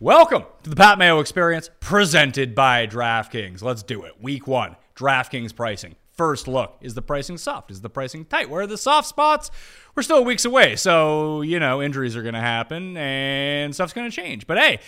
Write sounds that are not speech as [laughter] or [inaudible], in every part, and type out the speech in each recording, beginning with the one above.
Welcome to the Pat Mayo Experience presented by DraftKings. Let's do it. Week one, DraftKings pricing. First look is the pricing soft? Is the pricing tight? Where are the soft spots? We're still weeks away, so, you know, injuries are going to happen and stuff's going to change. But hey,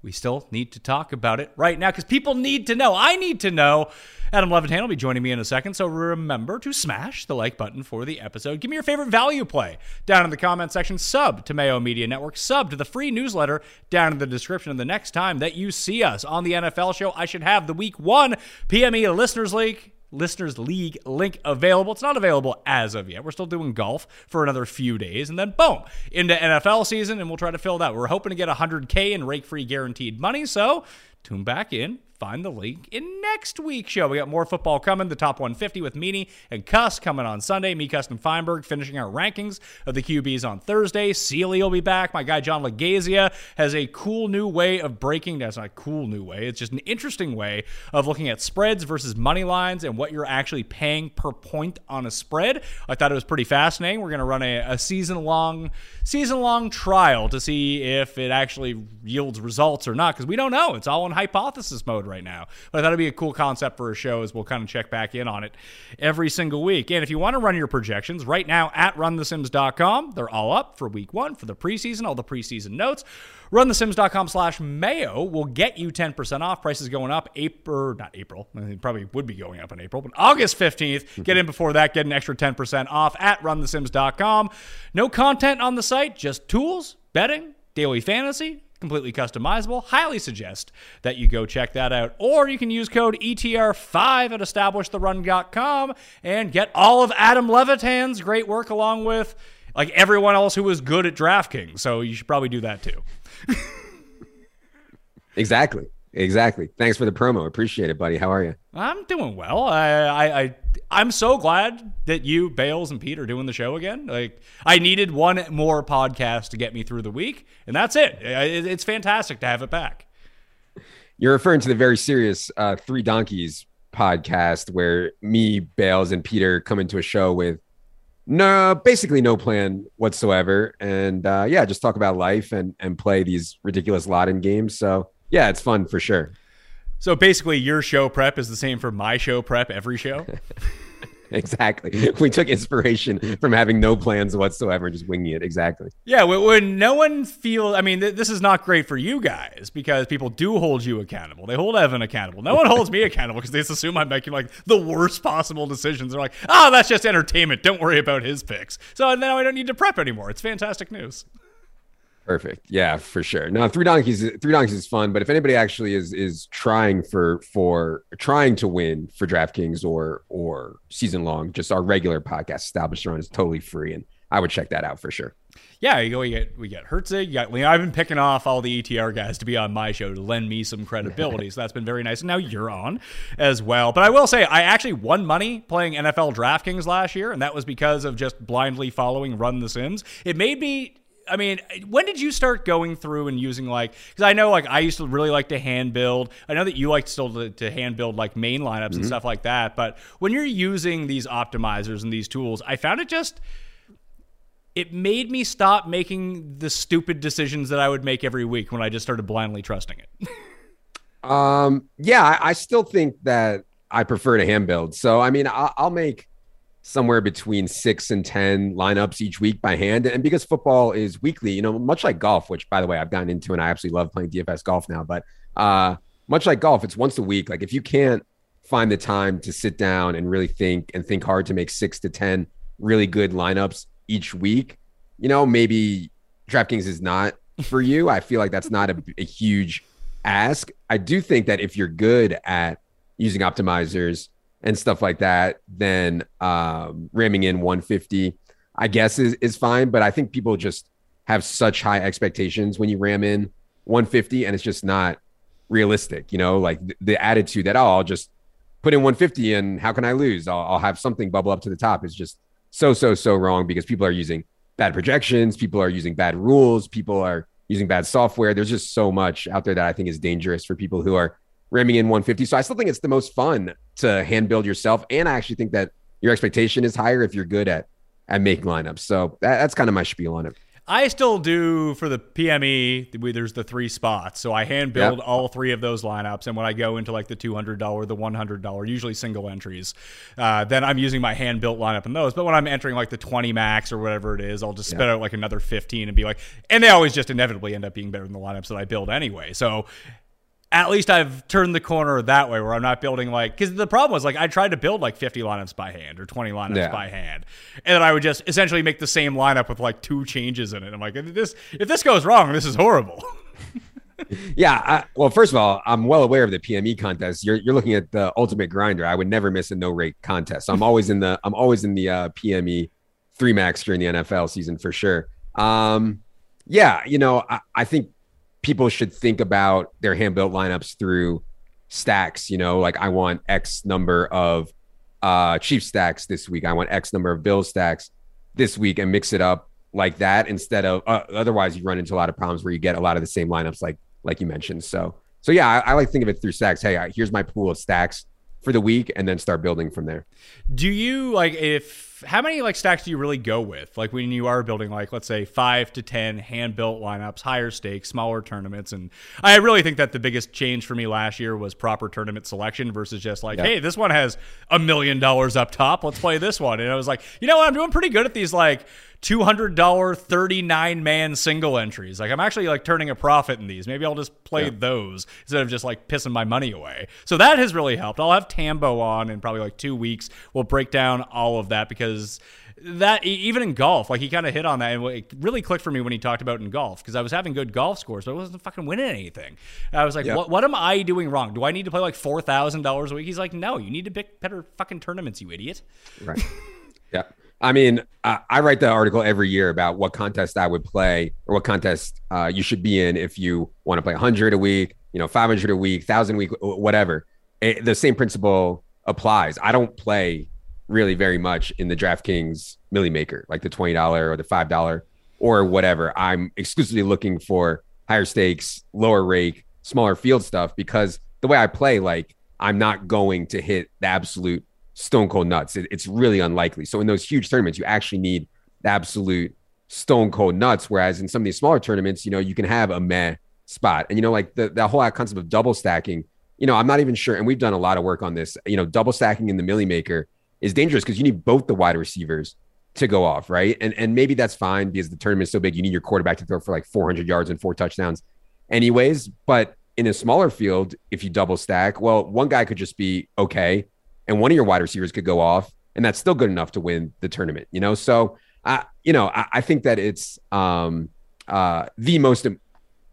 we still need to talk about it right now because people need to know. I need to know. Adam Levitan will be joining me in a second, so remember to smash the like button for the episode. Give me your favorite value play down in the comment section. Sub to Mayo Media Network. Sub to the free newsletter down in the description. And the next time that you see us on the NFL show, I should have the Week One PME Listeners League Listeners League link available. It's not available as of yet. We're still doing golf for another few days, and then boom, into NFL season, and we'll try to fill that. We're hoping to get 100K in rake free guaranteed money, so tune back in. Find the link in next week's show. We got more football coming. The top 150 with Meany and Cuss coming on Sunday. Me, Cuss, and Feinberg finishing our rankings of the QBs on Thursday. Sealy will be back. My guy John Legazia has a cool new way of breaking. That's not a cool new way. It's just an interesting way of looking at spreads versus money lines and what you're actually paying per point on a spread. I thought it was pretty fascinating. We're going to run a, a season long season long trial to see if it actually yields results or not because we don't know. It's all in hypothesis mode right now. But I thought it'd be a cool concept for a show as we'll kind of check back in on it every single week. And if you want to run your projections right now at runthesims.com, they're all up for week one for the preseason, all the preseason notes. Runthesims.com slash mayo will get you 10% off. Prices going up April, not April, I probably would be going up in April, but August 15th. Mm-hmm. Get in before that, get an extra 10% off at runthesims.com. No content on the site, just tools, betting, daily fantasy, completely customizable. Highly suggest that you go check that out. Or you can use code ETR5 at establishtheRun.com and get all of Adam Levitan's great work along with like everyone else who was good at DraftKings. So you should probably do that too. [laughs] Exactly. Exactly. Thanks for the promo. Appreciate it, buddy. How are you? I'm doing well. I, I, I I'm so glad that you, Bales, and Pete are doing the show again. Like I needed one more podcast to get me through the week, and that's it. It- It's fantastic to have it back. You're referring to the very serious uh, Three Donkeys podcast where me, Bales, and Peter come into a show with no, basically no plan whatsoever, and uh, yeah, just talk about life and and play these ridiculous Latin games. So yeah, it's fun for sure. So basically, your show prep is the same for my show prep every show. [laughs] Exactly. We took inspiration from having no plans whatsoever and just winging it. Exactly. Yeah, when, when no one feels, I mean, th- this is not great for you guys because people do hold you accountable. They hold Evan accountable. No one holds me [laughs] accountable because they just assume I'm making like the worst possible decisions. They're like, oh, that's just entertainment. Don't worry about his picks. So now I don't need to prep anymore. It's fantastic news. Perfect. Yeah, for sure. Now, three donkeys. Three donkeys is fun, but if anybody actually is is trying for for trying to win for DraftKings or or season long, just our regular podcast established run is totally free, and I would check that out for sure. Yeah, you go. We get we get Herzig. You got. I've been picking off all the ETR guys to be on my show to lend me some credibility. so that's been very nice. And now you're on as well. But I will say, I actually won money playing NFL DraftKings last year, and that was because of just blindly following Run the Sims. It made me. I mean, when did you start going through and using like? Because I know like I used to really like to hand build. I know that you like still to, to hand build like main lineups and stuff like that. But when you're using these optimizers and these tools, I found it just it made me stop making the stupid decisions that I would make every week when I just started blindly trusting it. [laughs] Um, yeah, I, I still think that I prefer to hand build. So I mean, I'll, I'll make somewhere between six and ten lineups each week by hand. And because football is weekly, you know, much like golf, which by the way I've gotten into and I absolutely love playing DFS golf now. But uh, much like golf, it's once a week. Like if you can't find the time to sit down and really think and think hard to make six to ten really good lineups each week, you know, maybe DraftKings is not for you. I feel like that's not a, a huge ask. I do think that if you're good at using optimizers and stuff like that, then um, ramming in 150, I guess is is fine. But I think people just have such high expectations when you ram in 150, and it's just not realistic. You know, like the, the attitude that oh, I'll just put in 150, and how can I lose? I'll, I'll have something bubble up to the top is just so so so wrong because people are using bad projections, people are using bad rules, people are using bad software. There's just so much out there that I think is dangerous for people who are ramming in 150. So I still think it's the most fun to hand build yourself. And I actually think that your expectation is higher if you're good at at making lineups. So that, that's kind of my spiel on it. I still do for the PME. There's the three spots, so I hand build yep. all three of those lineups. And when I go into like the two hundred dollar, the one hundred dollar, usually single entries, uh, then I'm using my hand built lineup in those. But when I'm entering like the twenty max or whatever it is, I'll just spit yep. out like another fifteen and be like, and they always just inevitably end up being better than the lineups that I build anyway. So at least I've turned the corner that way where I'm not building like because the problem was like I tried to build like 50 lineups by hand or 20 lineups yeah. by hand, and then I would just essentially make the same lineup with like two changes in it. I'm like, if this if this goes wrong, this is horrible. [laughs] yeah. I, well, first of all, I'm well aware of the PME contest. You're you're looking at the ultimate grinder. I would never miss a no rake contest. So I'm always in the I'm always in the uh, PME three max during the NFL season for sure. Um, yeah, you know, I, I think people should think about their hand built lineups through stacks. You know, like I want X number of uh Chief stacks this week. I want X number of Bill stacks this week and mix it up like that instead of uh, otherwise you run into a lot of problems where you get a lot of the same lineups like like you mentioned. So so yeah, I, I like think of it through stacks. Hey, here's my pool of stacks for the week and then start building from there. Do you like if how many like stacks do you really go with? Like when you are building like let's say 5 to 10 hand built lineups, higher stakes, smaller tournaments and I really think that the biggest change for me last year was proper tournament selection versus just like, hey, this one has a million dollars up top, let's play this one. And I was like, you know what, I'm doing pretty good at these like $200 39 man single entries. Like I'm actually like turning a profit in these. Maybe I'll just play yeah. those instead of just like pissing my money away. So that has really helped. I'll have Tambo on in probably like 2 weeks. We'll break down all of that because that even in golf, like he kind of hit on that, and it really clicked for me when he talked about in golf because I was having good golf scores, but I wasn't fucking winning anything. And I was like, yep. what, what am I doing wrong? Do I need to play like four thousand dollars a week? He's like, no, you need to pick better fucking tournaments, you idiot. Right. yeah. I mean, I, I, write the article every year about what contest I would play or what contest uh, you should be in if you want to play 100 a week, you know, 500 a week, 1,000 a week, whatever. It, the same principle applies. I don't play really very much in the DraftKings Millie Maker, like the $20 or the $5 or whatever. I'm exclusively looking for higher stakes, lower rake, smaller field stuff because the way I play, like, I'm not going to hit the absolute stone cold nuts. It, it's really unlikely. So in those huge tournaments, you actually need the absolute stone cold nuts. Whereas in some of these smaller tournaments, you know, you can have a meh spot. And you know, like the, the whole concept of double stacking, you know, I'm not even sure. And we've done a lot of work on this. You know, double stacking in the Millie Maker is dangerous because you need both the wide receivers to go off, right? And and maybe that's fine because the tournament is so big. You need your quarterback to throw for like 400 yards and four touchdowns, anyways. But in a smaller field, if you double stack, well, one guy could just be okay and one of your wide receivers could go off, and that's still good enough to win the tournament. You know, so I, you know, I, I think that it's um, uh, the most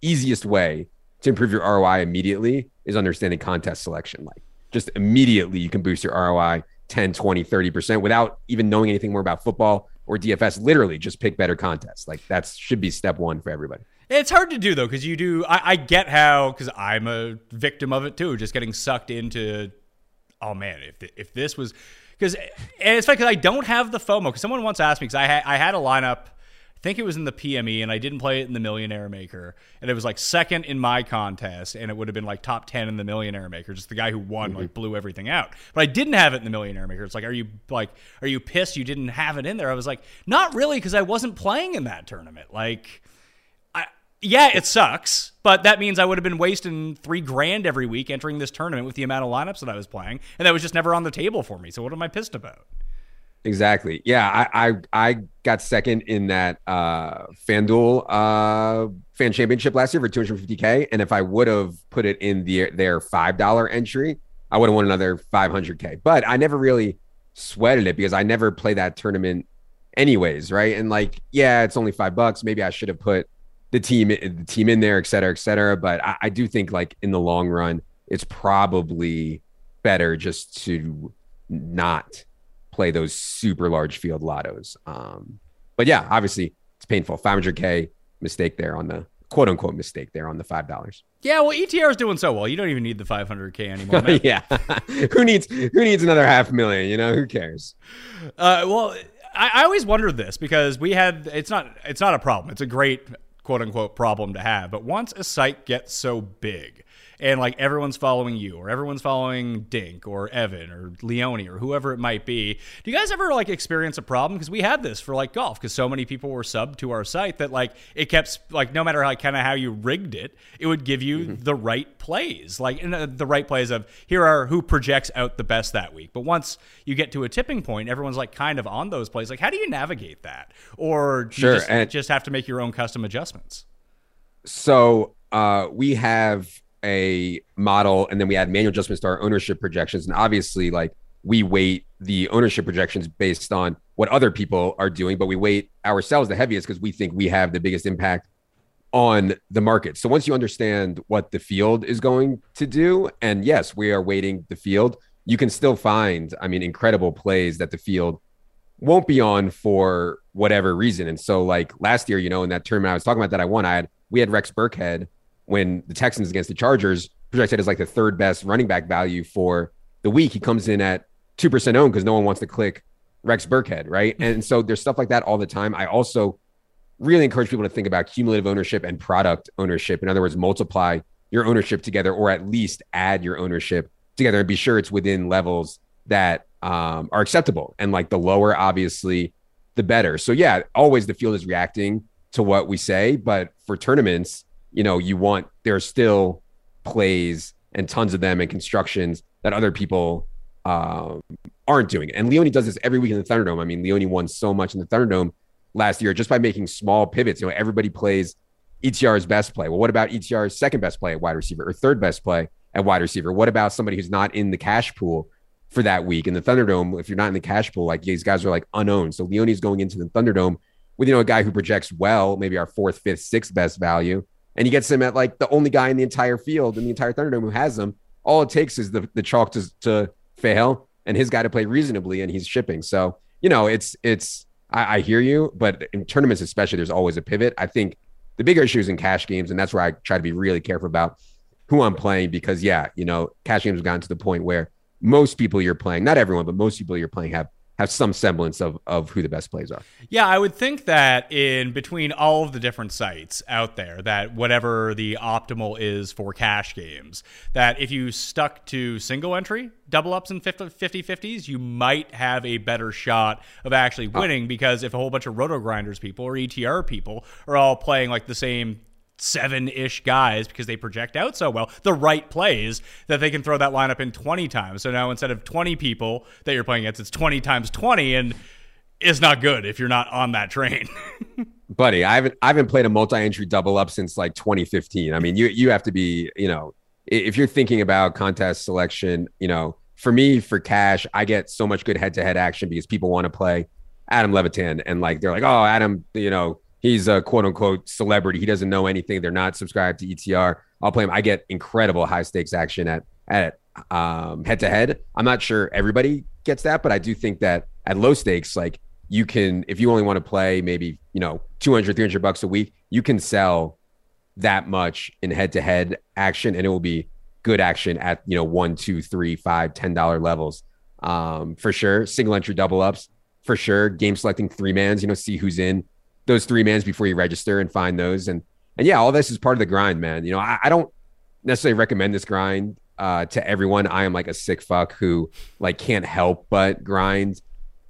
easiest way to improve your ROI immediately is understanding contest selection. Like just immediately you can boost your ROI 10, 20, 30% without even knowing anything more about football or DFS. Literally just pick better contests. Like that should be step one for everybody. It's hard to do though, because you do. I, I get how, because I'm a victim of it too, just getting sucked into oh man, if if this was because and it's funny because I don't have the FOMO because someone once asked me because I had I had a lineup. I think it was in the PME, and I didn't play it in the Millionaire Maker, and it was like second in my contest, and it would have been like top ten in the Millionaire Maker. Just the guy who won mm-hmm. like blew everything out. But I didn't have it in the Millionaire Maker. It's like, are you like, are you pissed you didn't have it in there? I was like, not really, because I wasn't playing in that tournament. Like, I yeah, it sucks, but that means I would have been wasting three grand every week entering this tournament with the amount of lineups that I was playing, and that was just never on the table for me. So what am I pissed about? Exactly. Yeah, I I, I got second in that uh, FanDuel uh, fan championship last year for 250k, and if I would have put it in the, their five dollar entry, I would have won another 500k. But I never really sweated it because I never play that tournament anyways, right? And like, yeah, it's only five bucks. Maybe I should have put the team the team in there, et cetera, et cetera. But I, I do think like in the long run, it's probably better just to not play those super large field lottos. Um, but yeah, obviously it's painful. 500k mistake there on the quote unquote mistake there on the five dollars. Yeah, well, ETR is doing so well. You don't even need the 500k anymore. [laughs] Yeah, [laughs] who needs who needs another half million? You know, who cares? Uh, well, I, I always wondered this because we had it's not it's not a problem. It's a great quote unquote problem to have. But once a site gets so big and like everyone's following you or everyone's following Dink or Evan or Leone or whoever it might be, do you guys ever like experience a problem? Because we had this for like golf because so many people were subbed to our site that like it kept like no matter how kind of how you rigged it, it would give you mm-hmm. the right plays, like uh, the right plays of here are who projects out the best that week. But once you get to a tipping point, everyone's like kind of on those plays. Like how do you navigate that? Or sure, you just, just have to make your own custom adjustments? So uh, we have a model and then we add manual adjustments to our ownership projections. And obviously, like we weight the ownership projections based on what other people are doing, but we weight ourselves the heaviest because we think we have the biggest impact on the market. So once you understand what the field is going to do, and yes, we are weighting the field, you can still find, I mean, incredible plays that the field won't be on for whatever reason. And so, like last year, you know, in that tournament I was talking about that I won, I had we had Rex Burkhead when the Texans against the Chargers projected as like the third best running back value for the week. He comes in at 2% owned because no one wants to click Rex Burkhead, right? And so there's stuff like that all the time. I also really encourage people to think about cumulative ownership and product ownership. In other words, multiply your ownership together or at least add your ownership together and be sure it's within levels that um, are acceptable. And like the lower, obviously, the better. So, yeah, always the field is reacting to what we say. But for tournaments, you know, you want there are still plays and tons of them and constructions that other people um, aren't doing. And Leone does this every week in the Thunderdome. I mean, Leone won so much in the Thunderdome last year just by making small pivots. You know, everybody plays ETR's best play. Well, what about ETR's second best play at wide receiver or third best play at wide receiver? What about somebody who's not in the cash pool for that week in the Thunderdome? If you're not in the cash pool, like these guys are like unowned. So Leone is going into the Thunderdome with you know a guy who projects well, maybe our fourth, fifth, sixth best value, and he gets him at like the only guy in the entire field in the entire Thunderdome who has them. All it takes is the the chalk to to fail and his guy to play reasonably, and he's shipping. So you know, it's it's I, I hear you, but in tournaments especially, there's always a pivot. I think the bigger issue is in cash games, and that's where I try to be really careful about who I'm playing because yeah, you know, cash games have gotten to the point where most people you're playing, not everyone, but most people you're playing have have some semblance of of who the best plays are. Yeah, I would think that in between all of the different sites out there, that whatever the optimal is for cash games, that if you stuck to single entry, double ups and 50 50s, you might have a better shot of actually oh. winning oh. because if a whole bunch of roto grinders people or ETR people are all playing like the same seven ish guys because they project out so well, the right plays that they can throw that lineup in 20 times. So now instead of 20 people that you're playing against, it's 20 times 20 and it's not good if you're not on that train. [laughs] Buddy, I haven't I haven't played a multi-entry double up since like 2015. I mean, you you have to be, you know, if you're thinking about contest selection, you know, for me for cash, I get so much good head-to-head action because people want to play Adam Levitan and like they're like, "Oh, Adam, you know, he's a quote unquote celebrity. He doesn't know anything. They're not subscribed to ETR. I'll play him. I get incredible high stakes action at at um, head to head. I'm not sure everybody gets that, but I do think that at low stakes, like you can, if you only want to play maybe, you know, 200, 300 bucks a week, you can sell that much in head to head action and it will be good action at, you know, one, two, three, five, ten dollar levels. Um, for sure. Single entry double ups for sure. Game selecting three mans, you know, see who's in those three mans before you register and find those. And and yeah, all this is part of the grind, man. You know, I, I don't necessarily recommend this grind uh, to everyone. I am like a sick fuck who like can't help but grind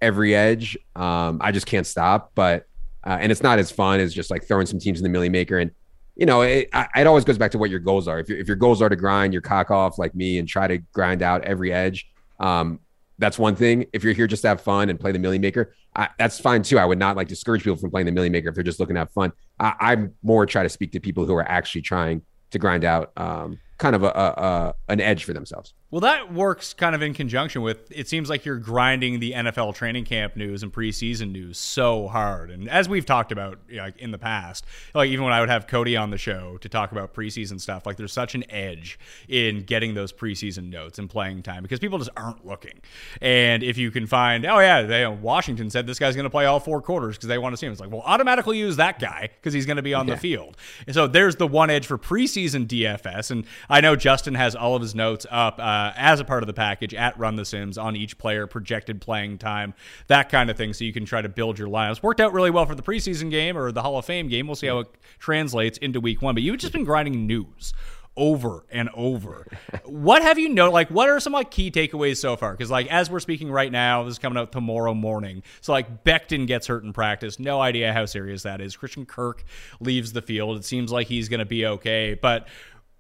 every edge. Um, I just can't stop. But uh, and it's not as fun as just like throwing some teams in the millie maker and you know, it, it always goes back to what your goals are. If, your if your goals are to grind your cock off like me and try to grind out every edge, um, that's one thing. If you're here just to have fun and play the Milly Maker, I, that's fine too. I would not like discourage people from playing the Milly Maker if they're just looking to have fun. I, I'm more try to speak to people who are actually trying to grind out um, kind of a, a, a an edge for themselves. Well, that works kind of in conjunction with it seems like you're grinding the NFL training camp news and preseason news so hard. And as we've talked about you know, like in the past, like even when I would have Cody on the show to talk about preseason stuff, like there's such an edge in getting those preseason notes and playing time because people just aren't looking. And if you can find, oh yeah, they, Washington said this guy's going to play all four quarters because they want to see him. It's like, well, automatically use that guy because he's going to be on yeah. the field. And so there's the one edge for preseason DFS. And I know Justin has all of his notes up. Uh, uh, as a part of the package at Run the Sims on each player, projected playing time, that kind of thing. So you can try to build your lineups. Worked out really well for the preseason game or the Hall of Fame game. We'll see how it translates into week one. But you've just been grinding news over and over. [laughs] what have you know? Like, what are some like key takeaways so far? Because like as we're speaking right now, this is coming out tomorrow morning. So like Becton gets hurt in practice. No idea how serious that is. Christian Kirk leaves the field. It seems like he's going to be okay, but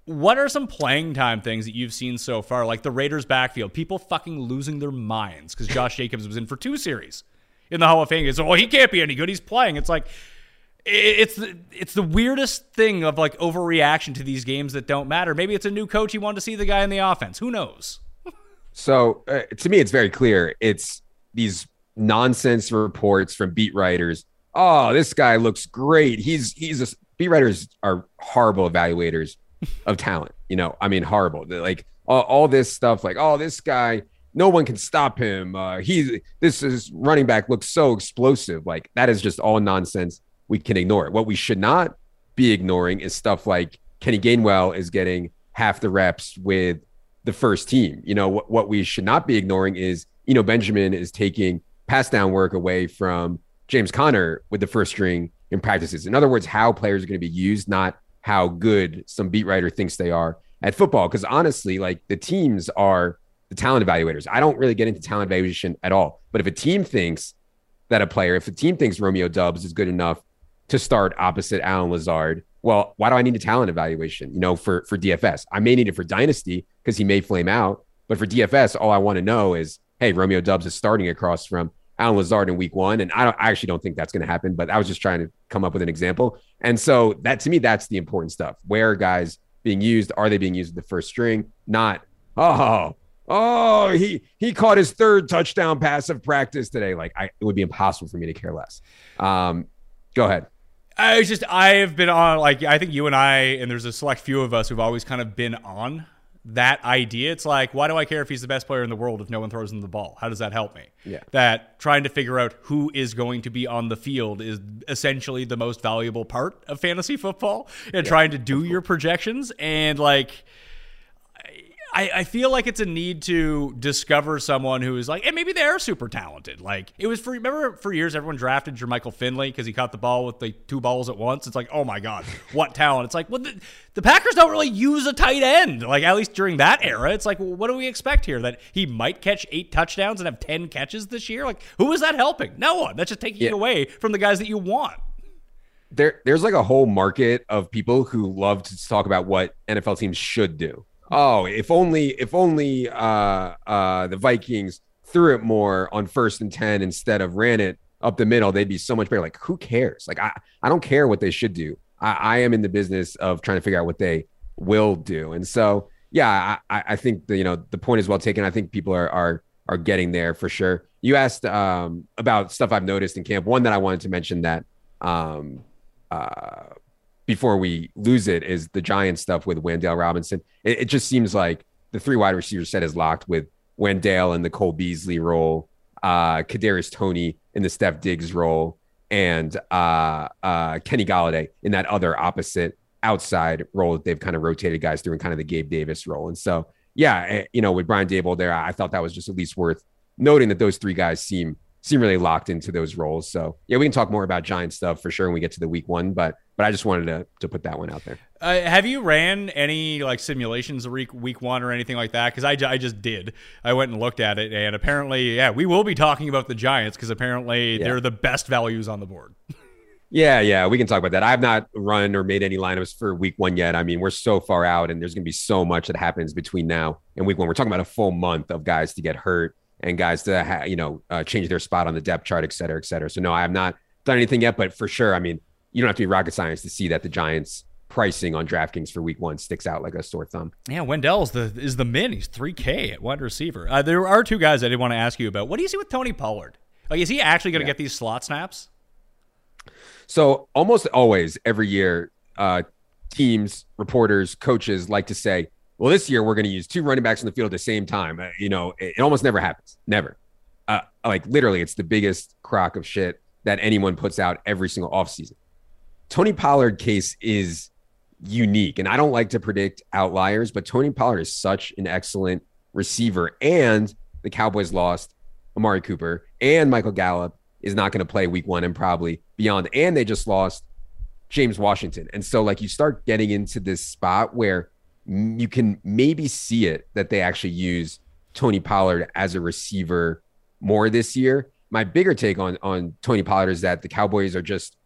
what are some playing time things that you've seen so far? Like the Raiders backfield, people fucking losing their minds because Josh [laughs] Jacobs was in for two series in the Hall of Fame. So, well, he can't be any good. He's playing. It's like it's the it's the weirdest thing of like overreaction to these games that don't matter. Maybe it's a new coach. He wanted to see the guy in the offense. Who knows? [laughs] so uh, to me, it's very clear. It's these nonsense reports from beat writers. Oh, this guy looks great. He's he's a beat writers are horrible evaluators of talent. You know, I mean, horrible. Like all, all this stuff, like, oh, this guy, no one can stop him. Uh, he, this is running back looks so explosive. Like that is just all nonsense. We can ignore it. What we should not be ignoring is stuff like Kenny Gainwell is getting half the reps with the first team. You know, what, what we should not be ignoring is, you know, Benjamin is taking pass down work away from James Conner with the first string in practices. In other words, how players are going to be used, not how good some beat writer thinks they are at football. Because honestly, like the teams are the talent evaluators. I don't really get into talent evaluation at all. But if a team thinks that a player, if a team thinks Romeo Doubs is good enough to start opposite Allen Lazard, well, why do I need a talent evaluation? You know, for for DFS, I may need it for Dynasty because he may flame out. But for DFS, all I want to know is, hey, Romeo Doubs is starting across from Allen Lazard in week one. And I, don't, I actually don't think that's going to happen, but I was just trying to come up with an example. And so that to me, that's the important stuff. Where guys being used? Are they being used the first string? Not, oh, oh, he he caught his third touchdown pass of practice today. Like I, it would be impossible for me to care less. Um, go ahead. I was just I have been on like I think you and I and there's a select few of us who've always kind of been on that idea. It's like, why do I care if he's the best player in the world if no one throws him the ball? How does that help me? Yeah. That trying to figure out who is going to be on the field is essentially the most valuable part of fantasy football and yeah, trying to do your projections. And like, I, I feel like it's a need to discover someone who is like, and maybe they are super talented. Like it was for remember for years everyone drafted Jermichael Finley because he caught the ball with the two balls at once. It's like, oh my god, what [laughs] talent! It's like, well, the, the, Packers don't really use a tight end. Like at least during that era, it's like, well, what do we expect here? That he might catch eight touchdowns and have ten catches this year? Like who is that helping? No one. That's just taking yeah. it away from the guys that you want there there's like a whole market of people who love to talk about what NFL teams should do oh, if only if only uh, uh, the Vikings threw it more on first and ten instead of ran it up the middle, they'd be so much better. Like, who cares? Like, I I don't care what they should do. I, I am in the business of trying to figure out what they will do, and so yeah, I, I think the you know the point is well taken. I think people are are are getting there for sure. You asked um, about stuff I've noticed in camp. One that I wanted to mention that um, uh, before we lose it is the giant stuff with Wan'Dale Robinson. It, it, just seems like the three wide receiver set is locked with Wendell and the Cole Beasley role, uh, Kadarius Toney in the Steph Diggs role, and uh, uh, Kenny Golladay in that other opposite outside role that they've kind of rotated guys through and kind of the Gabe Davis role. And so, yeah, eh, you know, with Brian Daboll there, I thought that was just at least worth noting that those three guys seem seem really locked into those roles. So yeah, we can talk more about giant stuff for sure when we get to the week one, but but I just wanted to to put that one out there. Uh, have you ran any like simulations week week one or anything like that? Because I, I just did. I went and looked at it, and apparently, yeah, we will be talking about the Giants because apparently yeah. they're the best values on the board. [laughs] Yeah, yeah, we can talk about that. I've not run or made any lineups for week one yet. I mean, we're so far out, and there's going to be so much that happens between now and week one. We're talking about a full month of guys to get hurt and guys to ha- you know uh, change their spot on the depth chart, et cetera, et cetera. So no, I have not done anything yet, but for sure, I mean, you don't have to be rocket science to see that the Giants pricing on DraftKings for Week One sticks out like a sore thumb. Yeah, Wan'Dale is the is the min. He's three K at wide receiver. Uh, there are two guys I did want to ask you about. What do you see with Tony Pollard? Like, is he actually going to yeah. get these slot snaps? So almost always every year, uh, teams, reporters, coaches like to say, "Well, this year we're going to use two running backs in the field at the same time." Uh, you know, it, it, almost never happens. Never. Uh, like literally, it's the biggest crock of shit that anyone puts out every single offseason. Tony Pollard case is unique, and I don't like to predict outliers, but Tony Pollard is such an excellent receiver, and the Cowboys lost Amari Cooper and Michael Gallup is not going to play week one and probably beyond. And they just lost James Washington. And so, like, you start getting into this spot where you can maybe see it that they actually use Tony Pollard as a receiver more this year. My bigger take on on Tony Pollard is that the Cowboys are just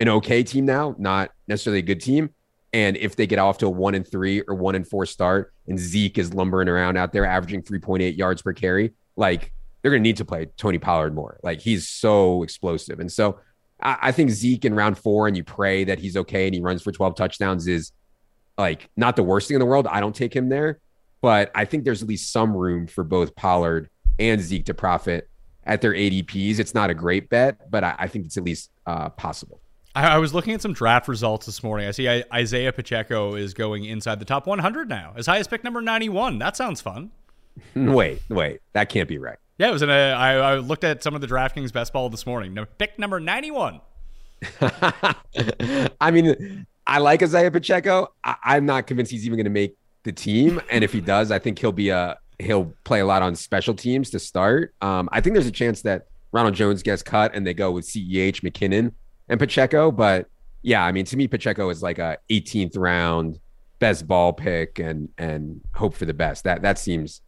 an okay team now, not necessarily a good team. And if they get off to a one and three or one and four start, and Zeke is lumbering around out there averaging 3.8 yards per carry, like they're going to need to play Tony Pollard more. Like he's so explosive. And so I, I, think Zeke in round four and you pray that he's okay and he runs for 12 touchdowns is like not the worst thing in the world. I don't take him there, but I think there's at least some room for both Pollard and Zeke to profit at their ADPs. It's not a great bet, but I, I think it's at least uh, possible. I, I was looking at some draft results this morning. I see Isaiah Pacheco is going inside the top 100 now, as high as pick number 91. That sounds fun. [laughs] wait, wait, that can't be right. Yeah, it was in a. I, I looked at some of the DraftKings best ball this morning. Pick number ninety-one. [laughs] I mean, I like Isaiah Pacheco. I, am not convinced he's even going to make the team, and if he does, I think he'll be a he'll play a lot on special teams to start. Um, I think there's a chance that Ronald Jones gets cut and they go with Ceh, McKinnon, and Pacheco. But yeah, I mean, to me, Pacheco is like a 18th round best ball pick, and and hope for the best. That that seems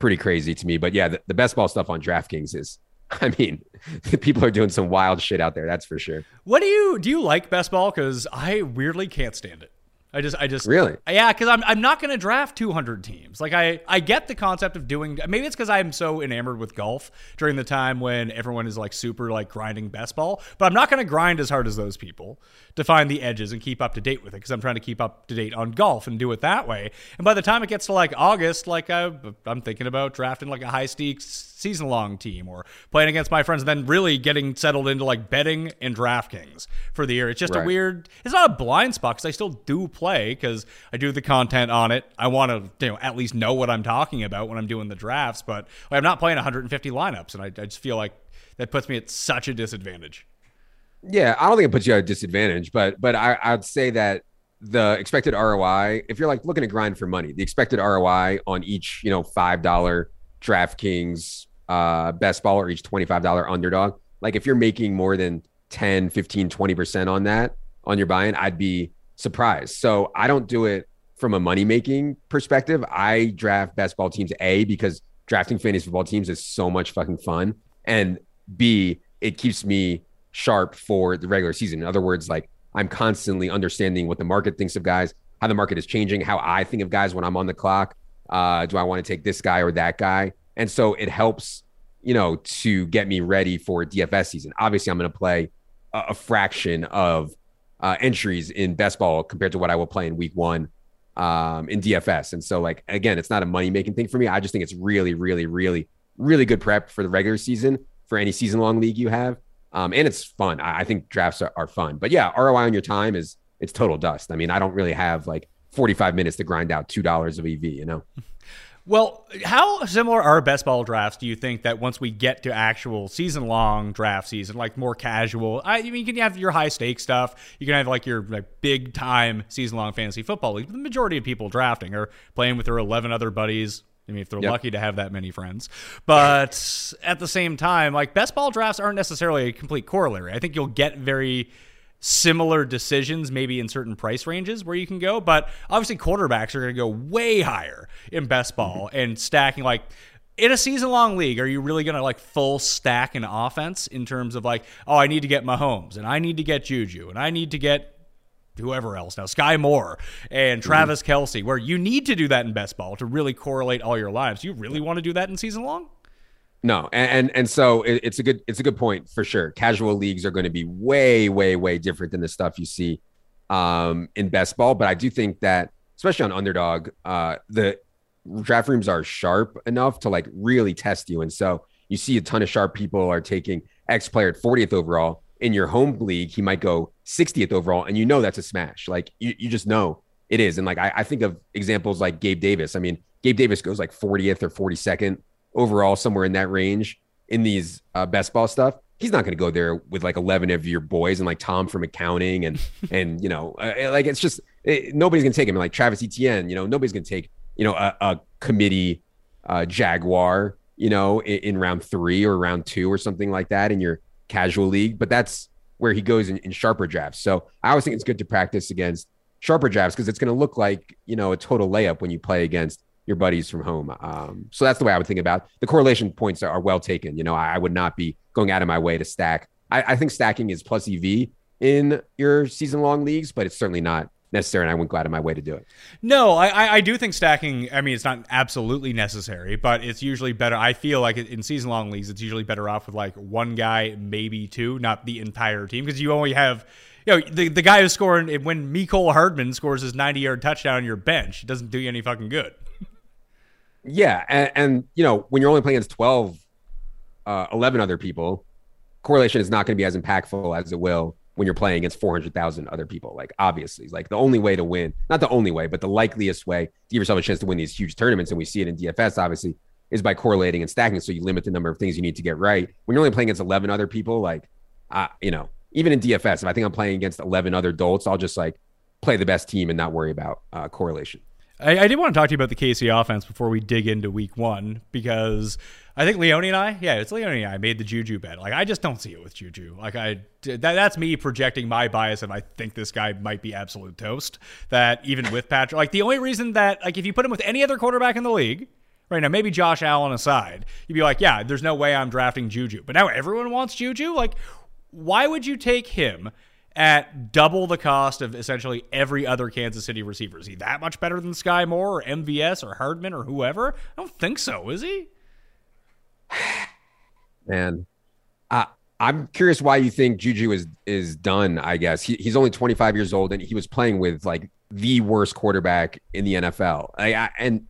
pretty crazy to me. But yeah, the, the best ball stuff on DraftKings is [laughs] I mean, [laughs] people are doing some wild shit out there. That's for sure. What do you do? You like best ball? Because I weirdly can't stand it. I just, I just really, yeah, because I'm, I'm not going to draft 200 teams. Like I, I get the concept of doing. Maybe it's because I'm so enamored with golf during the time when everyone is like super like grinding best ball. But I'm not going to grind as hard as those people to find the edges and keep up to date with it because I'm trying to keep up to date on golf and do it that way. And by the time it gets to like August, like I, I'm thinking about drafting like a high stakes season long team or playing against my friends and then really getting settled into like betting and DraftKings for the year. It's just right. a weird, it's not a blind spot because I still do play because I do the content on it. I want to, you know, at least know what I'm talking about when I'm doing the drafts, but I'm not playing 150 lineups and I, I just feel like that puts me at such a disadvantage. Yeah, I don't think it puts you at a disadvantage, but but I, I'd say that the expected ROI, if you're like looking to grind for money, the expected ROI on each, you know, five dollar DraftKings uh, best ball or each $25 underdog. Like if you're making more than 10, 15, 20% on that on your buy-in, I'd be surprised. So I don't do it from a money making perspective. I draft best ball teams A because drafting fantasy football teams is so much fucking fun. And B, it keeps me sharp for the regular season. In other words, like I'm constantly understanding what the market thinks of guys, how the market is changing, how I think of guys when I'm on the clock. Uh, do I want to take this guy or that guy? And so it helps, you know, to get me ready for DFS season. Obviously, I'm going to play a, a, fraction of uh, entries in best ball compared to what I will play in week one um, in DFS. And so, like, again, it's not a money making thing for me. I just think it's really, really, really, really good prep for the regular season for any season long league you have. Um, and it's fun. I, I think drafts are, are fun. But yeah, ROI on your time is it's total dust. I mean, I don't really have like 45 minutes to grind out $2 of EV, you know? Well, how similar are best ball drafts? Do you think that once we get to actual season long draft season, like more casual? I, mean, you can have your high stakes stuff. You can have like your like big time season long fantasy football league. The majority of people drafting are playing with their eleven other buddies. I mean, if they're yep. lucky to have that many friends. But at the same time, like best ball drafts aren't necessarily a complete corollary. I think you'll get very similar decisions, maybe in certain price ranges where you can go. But obviously, quarterbacks are going to go way higher in best ball mm-hmm. and stacking like in a season long league, are you really going to like full stack an offense in terms of like, oh, I need to get Mahomes and I need to get Juju and I need to get whoever else now, Skyy Moore and mm-hmm. Travis mm-hmm. Kelce, where you need to do that in best ball to really correlate all your lives. You really want to do that in season long? No, and and, and so it, it's a good it's a good point for sure. Casual leagues are going to be way way way different than the stuff you see um, in best ball, but I do think that especially on underdog, uh, the draft rooms are sharp enough to like really test you. And so you see a ton of sharp people are taking X player at 40th overall. In your home league, he might go 60th overall, and you know that's a smash. Like you, you just know it is. And like I, I think of examples like Gabe Davis. I mean, Gabe Davis goes like 40th or 42nd overall, somewhere in that range in these uh, best ball stuff. He's not going to go there with like 11 of your boys and like Tom from accounting and, [laughs] and, you know, uh, like it's just, it, nobody's going to take him. Like Travis Etienne, you know, nobody's going to take you know, a, a committee uh, Jaguar, you know, in, in, round three or round two or something like that in your casual league. But that's where he goes in, in sharper drafts. So I always think it's good to practice against sharper drafts because it's going to look like, you know, a total layup when you play against your buddies from home. Um, so that's the way I would think about it. the correlation points are, are, well taken. You know, I, I, would not be going out of my way to stack. I, I think stacking is plus EV in your season long leagues, but it's certainly not necessary, and I wouldn't go out of my way to do it. No, I, I do think stacking. I mean, it's not absolutely necessary, but it's usually better. I feel like in season long leagues, it's usually better off with like one guy, maybe two, not the entire team, because you only have. You know, the, the guy who's scoring when Mecole Hardman scores his 90 yard touchdown on your bench, it doesn't do you any fucking good. Yeah. And, and, you know, when you're only playing against 12, uh, 11 other people, correlation is not going to be as impactful as it will when you're playing against 400,000 other people. Like, obviously, like the only way to win, not the only way, but the likeliest way to give yourself a chance to win these huge tournaments, and we see it in DFS, obviously, is by correlating and stacking. So you limit the number of things you need to get right. When you're only playing against 11 other people, like, uh, you know, even in DFS, if I think I'm playing against 11 other adults, I'll just like play the best team and not worry about uh, correlation. I, I, did want to talk to you about the KC offense before we dig into week one because I think Leone and I, yeah, it's Leone and I made the Juju bet. Like, I just don't see it with Juju. Like, I that, that's me projecting my bias, and I think this guy might be absolute toast. That even with Patrick, like, the only reason that, like, if you put him with any other quarterback in the league, right now, maybe Josh Allen aside, you'd be like, yeah, there's no way I'm drafting Juju. But now everyone wants Juju. Like, why would you take him? At double the cost of essentially every other Kansas City receiver. Is he that much better than Skyy Moore or MVS or Hardman or whoever? I don't think so, is he? [sighs] Man, I, I'm curious why you think Juju is is done. I guess he, he's only 25 years old and he was playing with like the worst quarterback in the NFL. I, I, and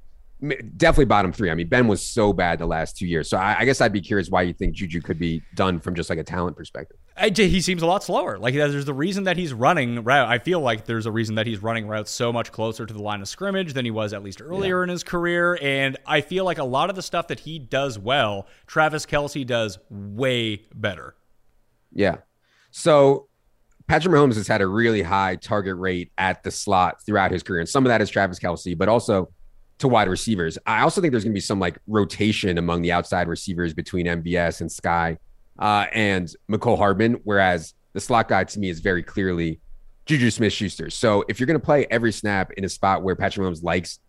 definitely bottom three. I mean, Ben was so bad the last two years. So I, I, guess I'd be curious why you think Juju could be done from just like a talent perspective. He seems a lot slower. Like there's the reason that he's running route. I feel like there's a reason that he's running routes so much closer to the line of scrimmage than he was at least earlier yeah. in his career. And I feel like a lot of the stuff that he does well, Travis Kelce does way better. Yeah. So Patrick Mahomes has had a really high target rate at the slot throughout his career. And some of that is Travis Kelce, but also to wide receivers. I also think there's going to be some like rotation among the outside receivers between MVS and Skyy uh, and Mecole Hardman, whereas the slot guy to me is very clearly Juju Smith Schuster. So if you're going to play every snap in a spot where Patrick Williams likes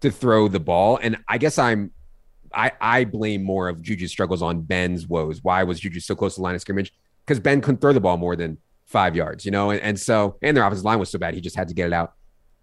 to throw the ball, and I guess I'm, I, I blame more of Juju's struggles on Ben's woes. Why was Juju so close to the line of scrimmage? Because Ben couldn't throw the ball more than five yards, you know, and, and so, and their offensive line was so bad, he just had to get it out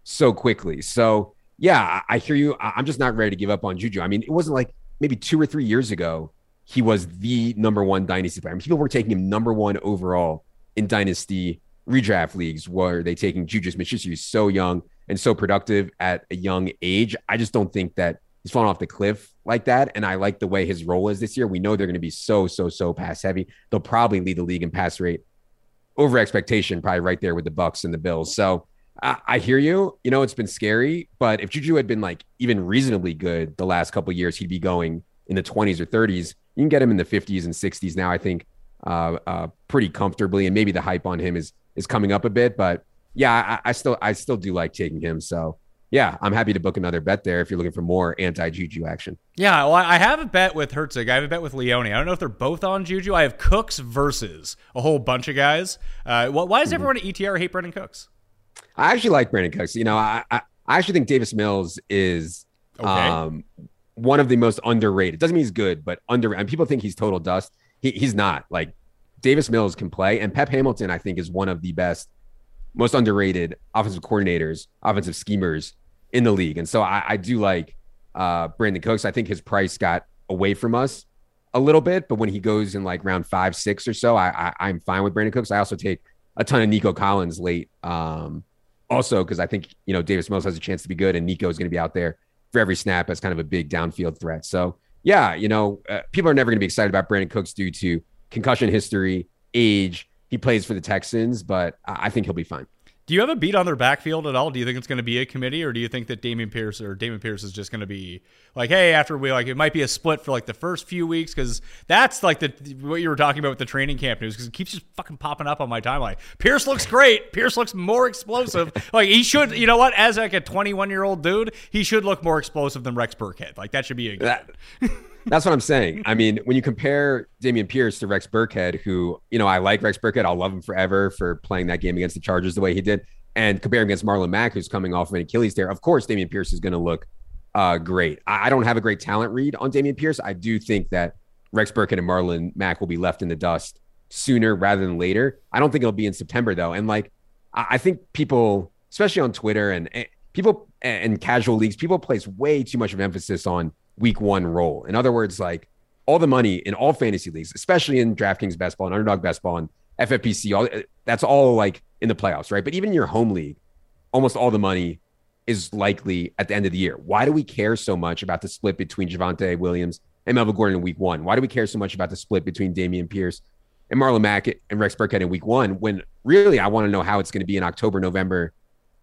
so quickly. So yeah, I hear you. I'm just not ready to give up on Juju. I mean, it wasn't like maybe two or three years ago he was the number one dynasty player. I mean, people were taking him number one overall in dynasty redraft leagues where they taking Juju Smith-Schuster. He's so young and so productive at a young age. I just don't think that he's fallen off the cliff like that. And I like the way his role is this year. We know they're going to be so, so, so pass heavy. They'll probably lead the league in pass rate over expectation, probably right there with the Bucs and the Bills. So I, I, hear you. You know, it's been scary, but if Juju had been like even reasonably good the last couple years, he'd be going in the 20s or 30s. You can get him in the 50s and 60s now. I think uh, uh, pretty comfortably, and maybe the hype on him is is coming up a bit. But yeah, I, I still I still do like taking him. So yeah, I'm happy to book another bet there if you're looking for more anti Juju action. Yeah, well, I have a bet with Herzig. I have a bet with Leone. I don't know if they're both on Juju. I have Cooks versus a whole bunch of guys. Uh, why does mm-hmm. everyone at ETR hate Brandin Cooks? I actually like Brandin Cooks. You know, I, I, I actually think Davis Mills is okay. um, one of the most underrated. Doesn't mean he's good, but under. And people think he's total dust. He, he's not. Like Davis Mills can play, and Pep Hamilton, I think, is one of the best, most underrated offensive coordinators, offensive schemers in the league. And so I, I do like uh, Brandin Cooks. I think his price got away from us a little bit, but when he goes in like round five, six or so, I, I am fine with Brandin Cooks. I also take a ton of Nico Collins late. Um, also because I think you know Davis Mills has a chance to be good, and Nico is going to be out there for every snap as kind of a big downfield threat. So yeah, you know, uh, people are never going to be excited about Brandin Cooks due to concussion history, age. He plays for the Texans, but I think he'll be fine. Do you have a beat on their backfield at all? Do you think it's going to be a committee, or do you think that Dameon Pierce or Dameon Pierce is just going to be like, hey, after we like, it might be a split for like the first few weeks because that's like the what you were talking about with the training camp news because it keeps just fucking popping up on my timeline. Pierce looks great. Pierce looks more explosive. [laughs] like he should, you know what? As like a 21 year old dude, he should look more explosive than Rex Burkhead. Like that should be a. That, [laughs] that's what I'm saying. I mean, when you compare Dameon Pierce to Rex Burkhead, who, you know, I like Rex Burkhead. I'll love him forever for playing that game against the Chargers the way he did. And compare him against Marlon Mack, who's coming off of an Achilles tear. Of course, Dameon Pierce is going to look uh, great. I, I, don't have a great talent read on Dameon Pierce. I do think that Rex Burkhead and Marlon Mack will be left in the dust sooner rather than later. I don't think it'll be in September, though. And like, I, I think people, especially on Twitter and, and people and casual leagues, people place way too much of emphasis on week one role. In other words, like all the money in all fantasy leagues, especially in DraftKings best ball and underdog best ball and FFPC, all that's all like in the playoffs, right? But even in your home league, almost all the money is likely at the end of the year. Why do we care so much about the split between Javonte Williams and Melvin Gordon in week one? Why do we care so much about the split between Dameon Pierce and Marlon Mack and Rex Burkhead in week one when really I want to know how it's going to be in October, November,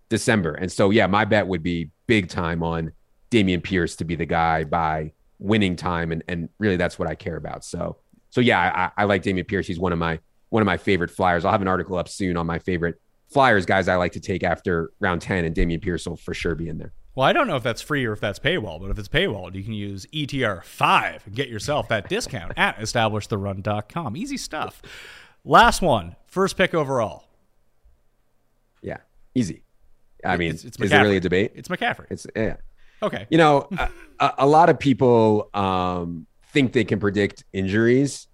December. And so, yeah, my bet would be big time on Dameon Pierce to be the guy by winning time, and and really that's what I care about. So so yeah, I, I like Dameon Pierce. He's one of my one of my favorite flyers. I'll have an article up soon on my favorite flyers guys I like to take after round ten, and Dameon Pierce will for sure be in there. Well, I don't know if that's free or if that's paywall, but if it's paywall, you can use ETR5 and get yourself that discount at establishtherun.com. Easy stuff. Last one, first pick overall. Yeah, easy. I mean, it's, it's is it really a debate? It's McCaffrey. It's yeah. Okay. You know, a, a, lot of people um, think they can predict injuries,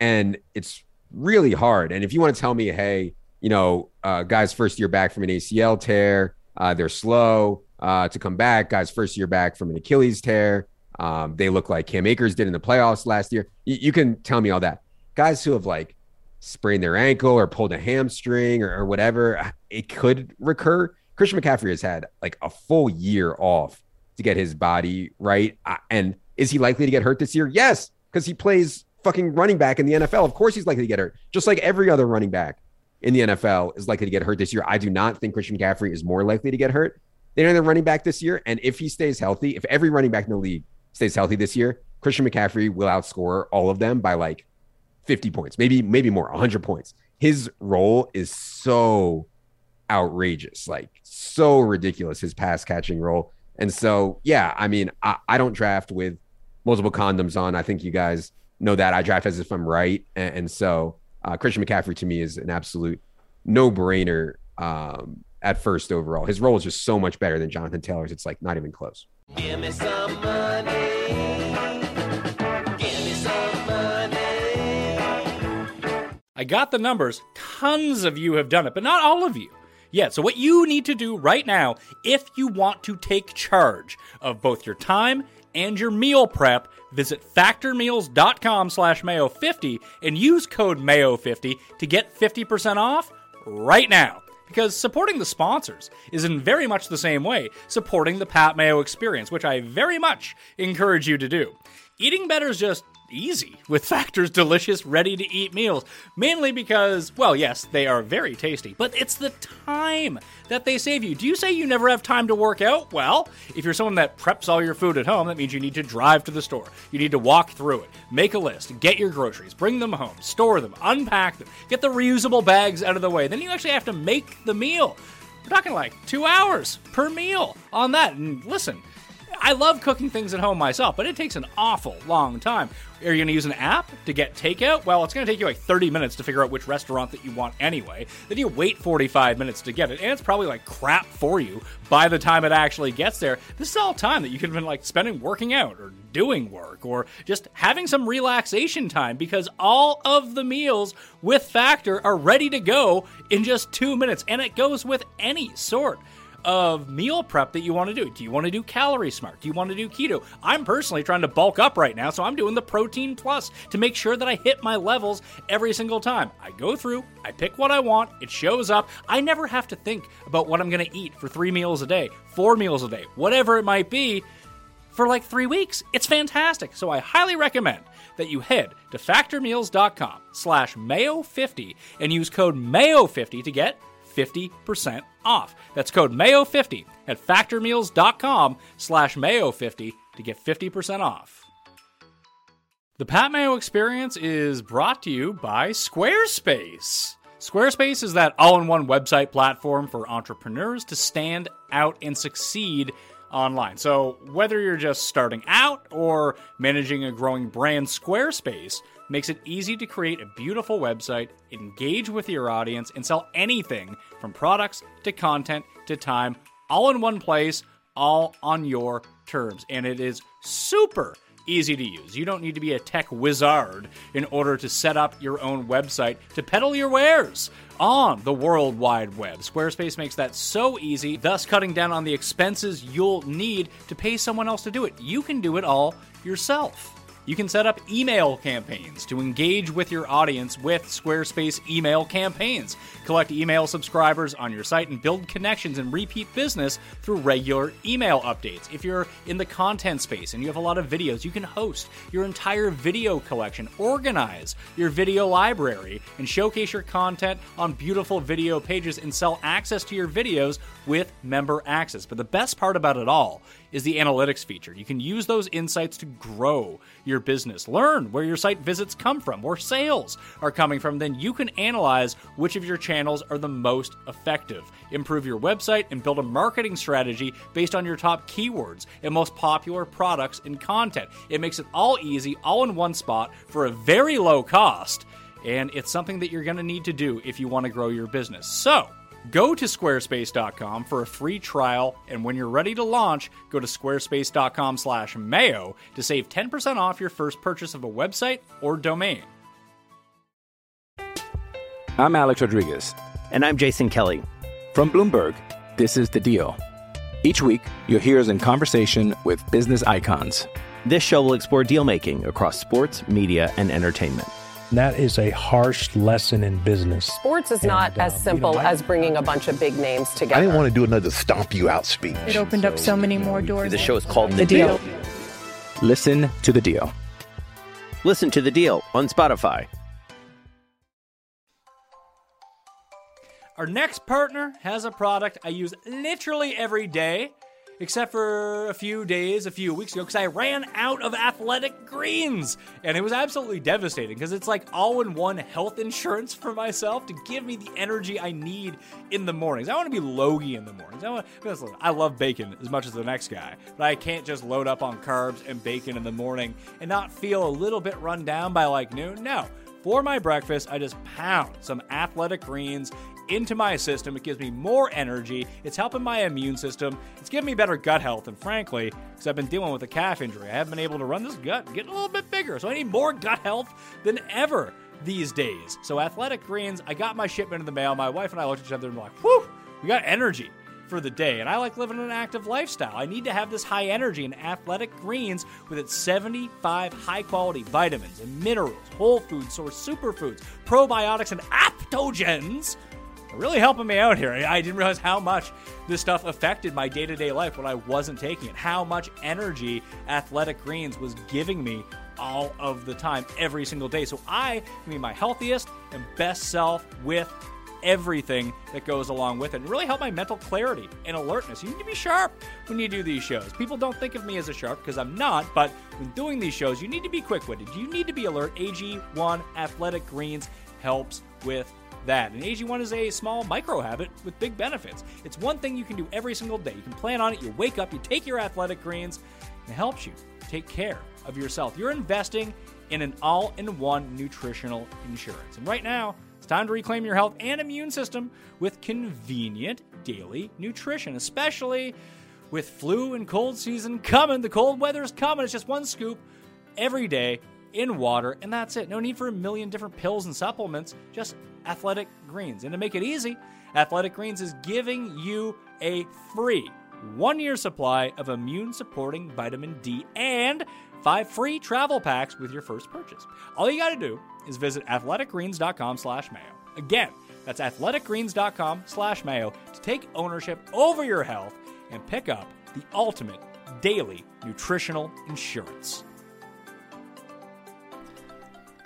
and it's really hard. And if you want to tell me, hey, you know, uh, guys first year back from an ACL tear, uh, they're slow uh, to come back. Guys first year back from an Achilles tear, um, they look like Cam Akers did in the playoffs last year. Y- you can tell me all that. Guys who have like sprained their ankle or pulled a hamstring or, or whatever, it could recur. Christian McCaffrey has had like a full year off to get his body right. And is he likely to get hurt this year? Yes, because he plays fucking running back in the NFL. Of course, he's likely to get hurt, just like every other running back in the NFL is likely to get hurt this year. I do not think Christian McCaffrey is more likely to get hurt than any other running back this year. And if he stays healthy, if every running back in the league stays healthy this year, Christian McCaffrey will outscore all of them by like 50 points, maybe maybe more, 100 points. His role is so outrageous, like so ridiculous. His pass catching role and so, yeah, I mean, I, I don't draft with multiple condoms on. I think you guys know that. I draft as if I'm right. And, and so, uh, Christian McCaffrey to me is an absolute no brainer um, at first overall. His role is just so much better than Jonathan Taylor's. It's like not even close. Give me some money. Give me some money. I got the numbers. Tons of you have done it, but not all of you. Yeah, so what you need to do right now, if you want to take charge of both your time and your meal prep, visit factormeals.com slash mayo50 and use code mayo50 to get 50% off right now. Because supporting the sponsors is in very much the same way supporting the Pat Mayo experience, which I very much encourage you to do. Eating better is just easy with Factor's delicious, ready to eat meals. Mainly because, well, yes, they are very tasty, but it's the time that they save you. Do you say you never have time to work out? Well, if you're someone that preps all your food at home, that means you need to drive to the store. You need to walk through it, make a list, get your groceries, bring them home, store them, unpack them, get the reusable bags out of the way. Then you actually have to make the meal. We're talking like two hours per meal on that. And listen, I love cooking things at home myself, but it takes an awful long time. Are you going to use an app to get takeout? Well, it's going to take you like 30 minutes to figure out which restaurant that you want anyway. Then you wait 45 minutes to get it, and it's probably like crap for you by the time it actually gets there. This is all time that you could have been like spending working out or doing work or just having some relaxation time because all of the meals with Factor are ready to go in just two minutes, and it goes with any sort of meal prep that you want to do. Do you want to do calorie smart? Do you want to do keto? I'm personally trying to bulk up right now, so I'm doing the protein plus to make sure that I hit my levels every single time. I go through, I pick what I want, it shows up. I never have to think about what I'm going to eat for 3 meals a day, 4 meals a day, whatever it might be for like 3 weeks. It's fantastic. So I highly recommend that you head to factormeals.com slash mayo50 and use code mayo50 to get 50% off. That's code MAYO50 at factormeals.com slash MAYO50 to get 50% off. The Pat Mayo Experience is brought to you by Squarespace. Squarespace is that all in one website platform for entrepreneurs to stand out and succeed online. So, whether you're just starting out or managing a growing brand, Squarespace makes it easy to create a beautiful website, engage with your audience, and sell anything from products to content to time, all in one place, all on your terms. And it is super easy to use. You don't need to be a tech wizard in order to set up your own website to peddle your wares on the World Wide Web. Squarespace makes that so easy, thus cutting down on the expenses you'll need to pay someone else to do it. You can do it all yourself. You can set up email campaigns to engage with your audience with Squarespace email campaigns. Collect email subscribers on your site and build connections and repeat business through regular email updates. If you're in the content space and you have a lot of videos, you can host your entire video collection, organize your video library, and showcase your content on beautiful video pages and sell access to your videos with member access. But the best part about it all is the analytics feature. You can use those insights to grow your business, learn where your site visits come from, where sales are coming from. Then you can analyze which of your channels are the most effective, improve your website, and build a marketing strategy based on your top keywords and most popular products and content. It makes it all easy, all in one spot for a very low cost. And it's something that you're going to need to do if you want to grow your business. So, Go to squarespace.com for a free trial, and when you're ready to launch, go to squarespace.com/mayo to save 10% off your first purchase of a website or domain. I'm Alex Rodriguez. And I'm Jason Kelly. From Bloomberg, this is The Deal. Each week, you'll hear us in conversation with business icons. This show will explore deal making across sports, media, and entertainment. That is a harsh lesson in business. Sports is not And, uh, as you simple know, I- as bringing a bunch of big names together. I didn't want to do another stomp you out speech. It opened up so many more doors. The show is called The deal. Listen to The Deal. Listen to the deal on Spotify. Our next partner has a product I use literally every day, except for a few days, a few weeks ago, because I ran out of athletic greens. And it was absolutely devastating because it's like all in one health insurance for myself to give me the energy I need in the mornings. I want to be logy in the mornings. I, want, listen, I love bacon as much as the next guy, but I can't just load up on carbs and bacon in the morning and not feel a little bit run down by like noon. No. For my breakfast, I just pound some athletic greens into my system. It gives me more energy. It's helping my immune system. It's giving me better gut health. And frankly, because I've been dealing with a calf injury, I haven't been able to run this gut, get a little bit bigger. So I need more gut health than ever these days. So Athletic Greens, I got my shipment in the mail. My wife and I looked at each other and were like, whew, we got energy for the day. And I like living an active lifestyle. I need to have this high energy and athletic greens with its 75 high quality vitamins and minerals, whole food source superfoods, probiotics, and adaptogens really helping me out here. I didn't realize how much this stuff affected my day to day life when I wasn't taking it, how much energy athletic greens was giving me all of the time, every single day. So I can be my healthiest and best self with everything that goes along with it and really help my mental clarity and alertness. You need to be sharp when you do these shows. People don't think of me as a sharp because I'm not, but when doing these shows, you need to be quick witted. You need to be alert. AG1 Athletic Greens helps with that. And AG1 is a small micro habit with big benefits. It's one thing you can do every single day. You can plan on it, you wake up, you take your athletic greens, and it helps you take care of yourself. You're investing in an all in one nutritional insurance. And right now, it's time to reclaim your health and immune system with convenient daily nutrition, especially with flu and cold season coming. The cold weather is coming. It's just one scoop every day in water, and that's it. No need for a million different pills and supplements, just Athletic Greens. And to make it easy, Athletic Greens is giving you a free one year supply of immune supporting vitamin D and five free travel packs with your first purchase. All you got to do is visit athleticgreens.com slash mayo. Again, that's athleticgreens.com slash mayo to take ownership over your health and pick up the ultimate daily nutritional insurance.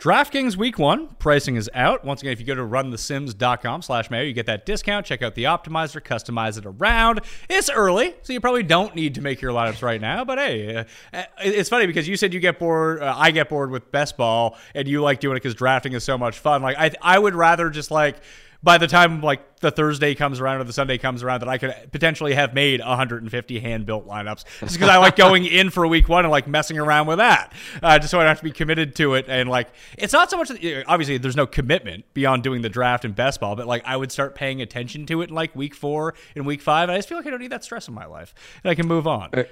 DraftKings Week 1 pricing is out. Once again, if you go to runthesims.com slash mayo, you get that discount. Check out the optimizer, customize it around. It's early, so you probably don't need to make your lineups right now. But hey, uh, uh it's funny because you said you get bored. Uh, I get bored with best ball, and you like doing it because drafting is so much fun. Like I, I would rather just like by the time like the Thursday comes around or the Sunday comes around that I could potentially have made 150 hand built lineups just because I like going in for week one and like messing around with that, uh, just so I don't have to be committed to it. And like, it's not so much that, obviously there's no commitment beyond doing the draft and best ball, but like I would start paying attention to it in like week four and week five. And I just feel like I don't need that stress in my life and I can move on. Uh,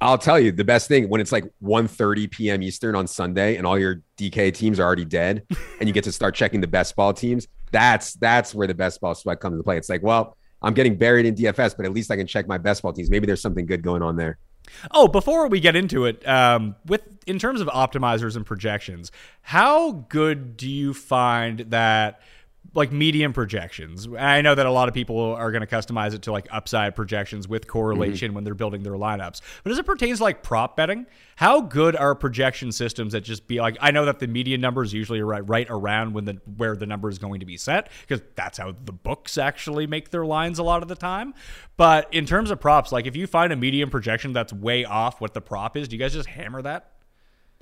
I'll tell you the best thing when it's like 1:30 p.m. Eastern on Sunday and all your DK teams are already dead and you get to start checking the best ball teams. That's that's where the best ball sweat comes into play. It's like, well, I'm getting buried in DFS, but at least I can check my best ball teams. Maybe there's something good going on there. Oh, before we get into it, um, with in terms of optimizers and projections, how good do you find that? Like medium projections. I know that a lot of people are going to customize it to like upside projections with correlation mm-hmm. when they're building their lineups. But as it pertains to like prop betting, how good are projection systems that just be like I know that the median number is usually right right around when the where the number is going to be set because that's how the books actually make their lines a lot of the time. But in terms of props, like if you find a medium projection that's way off what the prop is, do you guys just hammer that?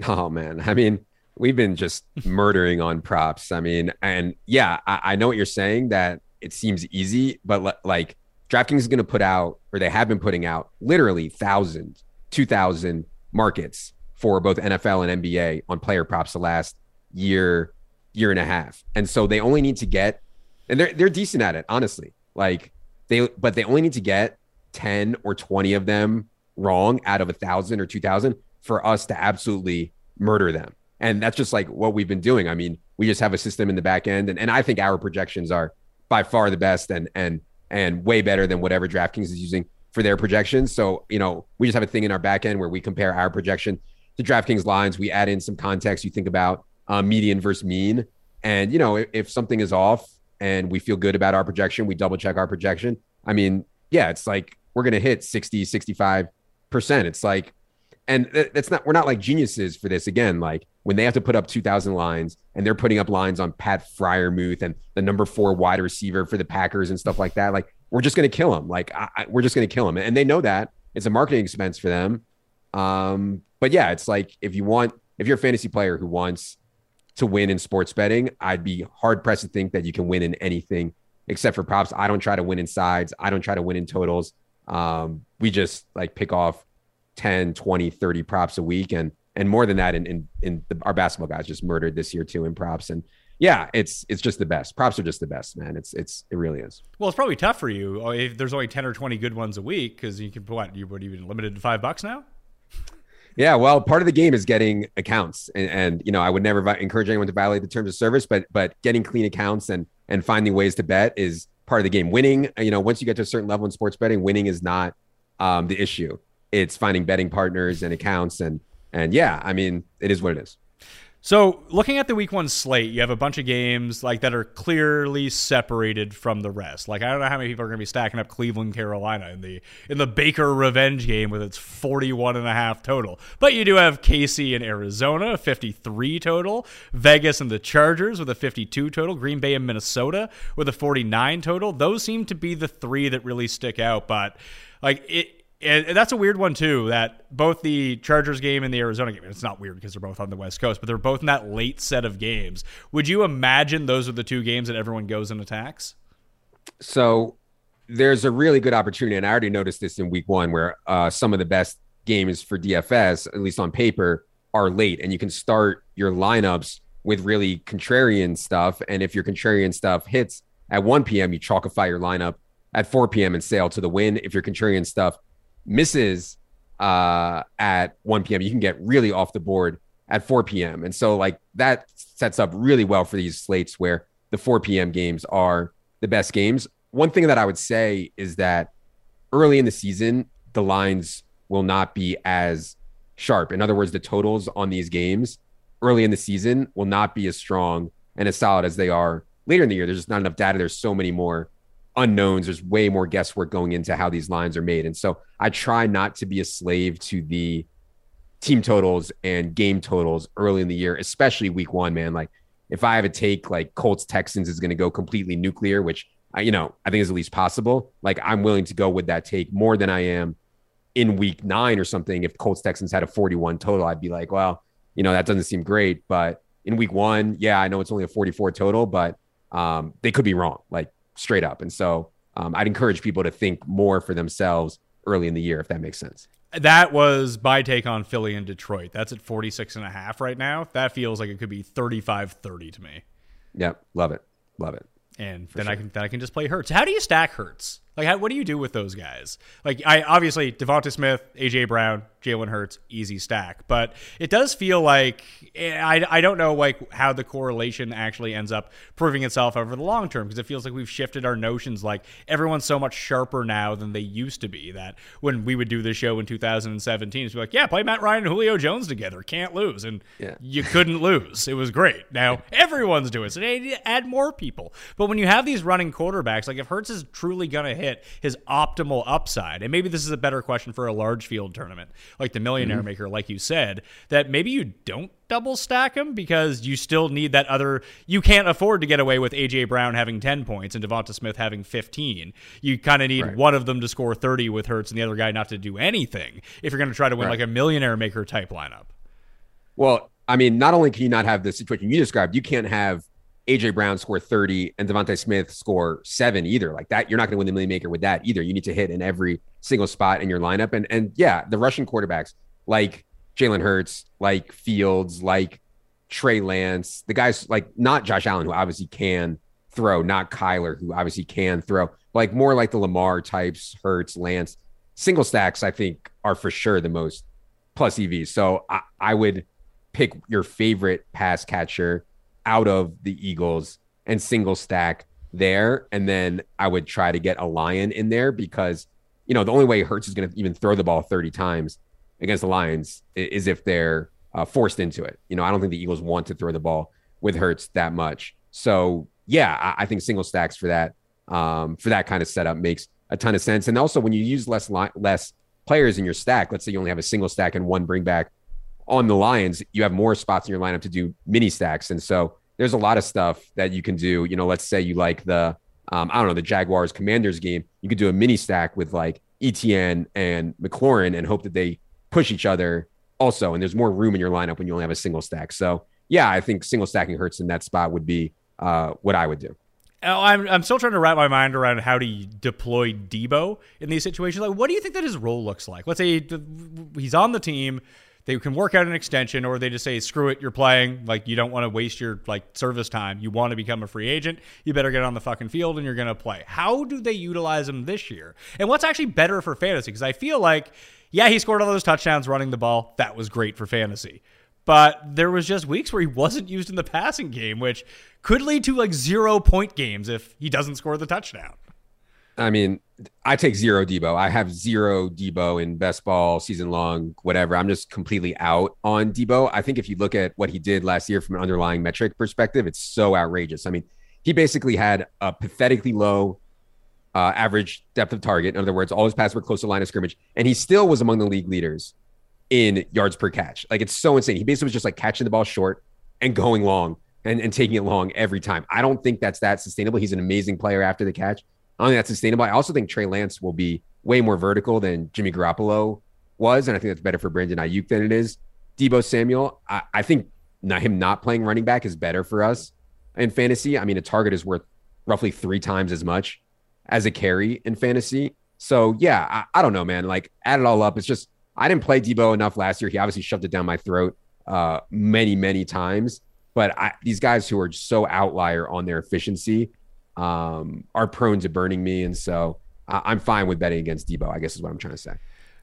Oh man, I mean we've been just murdering on props. I mean, and yeah, I, I, know what you're saying that it seems easy, but like DraftKings is going to put out, or they have been putting out, literally thousand, two thousand markets for both NFL and NBA on player props the last year, year and a half, and so they only need to get, and they're they're decent at it, honestly. Like they, but they only need to get ten or twenty of them wrong out of a thousand or two thousand for us to absolutely murder them. And that's just like what we've been doing. I mean, we just have a system in the back end, and, and I think our projections are by far the best and and and way better than whatever DraftKings is using for their projections. So, you know, we just have a thing in our back end where we compare our projection to DraftKings lines. We add in some context. You think about uh, median versus mean. And, you know, if, if, something is off and we feel good about our projection, we double check our projection. I mean, yeah, it's like we're going to hit 60, 65%. It's like, and that's not, we're not like geniuses for this. Again, like when they have to put up 2,000 lines and they're putting up lines on Pat Freiermuth and the number four wide receiver for the Packers and stuff like that, like we're just going to kill them. Like I, we're just going to kill them, and they know that it's a marketing expense for them. Um, but yeah, it's like if you want, if you're a fantasy player who wants to win in sports betting, I'd be hard pressed to think that you can win in anything except for props. I don't try to win in sides. I don't try to win in totals. Um, we just like pick off 10, 20, 30 props a week and and more than that in in, in the, our basketball guys just murdered this year too in props. And yeah it's it's just the best. Props are just the best man. It's it's it really is. Well it's probably tough for you oh, if there's only 10 or 20 good ones a week because you can what you would even limited to five bucks now? Yeah well part of the game is getting accounts. And, and you know i would never encourage anyone to violate the terms of service but but getting clean accounts and and finding ways to bet is part of the game. Winning you know once you get to a certain level in sports betting winning is not um, the issue. It's finding betting partners and accounts and and yeah, I mean, it is what it is. So, looking at the week one slate, you have a bunch of games like that are clearly separated from the rest. Like I don't know how many people are going to be stacking up Cleveland, Carolina in the in the Baker revenge game with its 41 and a half total. But you do have KC and Arizona, 53 total, Vegas and the Chargers with a 52 total, Green Bay and Minnesota with a 49 total. Those seem to be the three that really stick out, but like it And that's a weird one too. That both the Chargers game and the Arizona game. It's not weird because they're both on the West Coast, but they're both in that late set of games. Would you imagine those are the two games that everyone goes and attacks? So there's a really good opportunity, and I already noticed this in Week One, where uh, some of the best games for DFS, at least on paper, are late, and you can start your lineups with really contrarian stuff. And if your contrarian stuff hits at 1 p.m., you chalkify your lineup at 4 p.m. and sail to the win. If your contrarian stuff misses uh, at 1 p.m., you can get really off the board at 4 p.m. And so, like, that sets up really well for these slates where the 4 p.m. games are the best games. One thing that I would say is that early in the season, the lines will not be as sharp. In other words, the totals on these games early in the season will not be as strong and as solid as they are later in the year. There's just not enough data. There's so many more unknowns. There's way more guesswork going into how these lines are made. And so I try not to be a slave to the team totals and game totals early in the year, especially week one, man. Like if I have a take like Colts Texans is going to go completely nuclear, which I, you know, I think is at least possible. Like I'm willing to go with that take more than I am in week nine or something. If Colts Texans had a 41 total, I'd be like, well, you know, that doesn't seem great. But in week one, yeah, I know it's only a 44 total, but um, they could be wrong. Like straight up. And so um, I'd encourage people to think more for themselves early in the year, if that makes sense. That was my take on Philly and Detroit. That's at 46 and a half right now. That feels like it could be 35 30 to me. Yep. Love it. Love it. And then sure. I can then I can just play Hurts. How do you stack Hurts? Like, how, what do you do with those guys? Like, I obviously Devonta Smith, AJ Brown, Jalen Hurts, easy stack. But it does feel like eh, I, I don't know like how the correlation actually ends up proving itself over the long term because it feels like we've shifted our notions. Like everyone's so much sharper now than they used to be. That when we would do this show in 2017, it's like, yeah, play Matt Ryan and Julio Jones together, can't lose, and yeah. you couldn't lose. It was great. Now everyone's doing it, so they add more people. But when you have these running quarterbacks, like if Hurts is truly gonna hit hit his optimal upside. And maybe this is a better question for a large field tournament, like the Millionaire mm-hmm. Maker, like you said, that maybe you don't double stack him because you still need that other. You can't afford to get away with AJ Brown having 10 points and Devonta Smith having 15. You kind of need right. one of them to score 30 with Hurts and the other guy not to do anything if you're going to try to win right. like a Millionaire Maker type lineup. Well, I mean, not only can you not have the situation you described, you can't have AJ Brown score 30 and Devonta Smith score seven either. Like that, you're not going to win the million maker with that either. You need to hit in every single spot in your lineup. And and yeah, the rushing quarterbacks like Jalen Hurts, like Fields, like Trey Lance, the guys like not Josh Allen, who obviously can throw, not Kyler, who obviously can throw, like more like the Lamar types, Hurts, Lance. Single stacks, I think, are for sure the most plus EVs. So I, I would pick your favorite pass catcher out of the Eagles and single stack there. And then I would try to get a lion in there because, you know, the only way Hurts is going to even throw the ball 30 times against the Lions is if they're uh, forced into it. You know, I don't think the Eagles want to throw the ball with Hurts that much. So, yeah, I, I think single stacks for that um, for that kind of setup makes a ton of sense. And also, when you use less li- less players in your stack, let's say you only have a single stack and one bring back on the Lions, you have more spots in your lineup to do mini stacks. And so there's a lot of stuff that you can do. You know, let's say you like the, um, I don't know, the Jaguars Commanders game. You could do a mini stack with like ETN and McLaurin and hope that they push each other also. And there's more room in your lineup when you only have a single stack. So, yeah, I think single stacking Hurts in that spot would be uh, what I would do. Oh, I'm, I'm still trying to wrap my mind around how to deploy Deebo in these situations. Like, what do you think that his role looks like? Let's say he's on the team they can work out an extension or they just say screw it you're playing. Like you don't want to waste your like service time. You want to become a free agent. You better get on the fucking field and you're going to play. How do they utilize him this year? And what's actually better for fantasy? Because i feel like yeah he scored all those touchdowns running the ball. That was great for fantasy. But there was just weeks where he wasn't used in the passing game which could lead to like zero point games if he doesn't score the touchdown. I mean, I take zero Deebo. I have zero Deebo in best ball season long, whatever. I'm just completely out on Deebo. I think if you look at what he did last year from an underlying metric perspective, it's so outrageous. I mean, he basically had a pathetically low uh, average depth of target. In other words, all his passes were close to line of scrimmage, and he still was among the league leaders in yards per catch. Like it's so insane. He basically was just like catching the ball short and going long and, and taking it long every time. I don't think that's that sustainable. He's an amazing player after the catch, I don't think that's sustainable. I also think Trey Lance will be way more vertical than Jimmy Garoppolo was, and I think that's better for Brandon Aiyuk than it is Deebo Samuel. I, I think not, him not playing running back is better for us in fantasy. I mean, a target is worth roughly three times as much as a carry in fantasy. So yeah, I, I don't know, man. Like add it all up, it's just I didn't play Deebo enough last year. He obviously shoved it down my throat uh, many, many times. But I, these guys who are so outlier on their efficiency um, are prone to burning me, and so I'm fine with betting against Deebo, I guess is what I'm trying to say.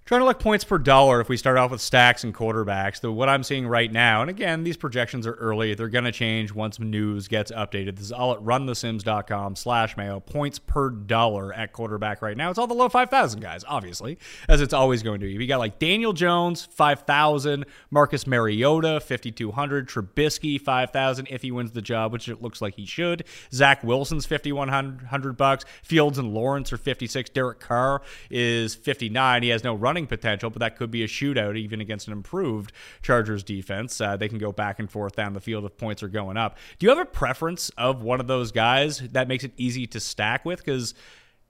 Trying to look points per dollar if we start off with stacks and quarterbacks. The, what I'm seeing right now, and again, these projections are early. They're going to change once news gets updated. This is all at runthesims.com slash mayo. Points per dollar at quarterback right now. It's all the low 5,000 guys, obviously, as it's always going to be. We got like Daniel Jones, 5,000. Marcus Mariota, 5,200. Trubisky, 5,000 if he wins the job, which it looks like he should. Zach Wilson's 5,100 bucks. Fields and Lawrence are 56. Derek Carr is 59. He has no run running potential, but that could be a shootout even against an improved Chargers defense. Uh, they can go back and forth down the field if points are going up. Do you have a preference of one of those guys that makes it easy to stack with? Because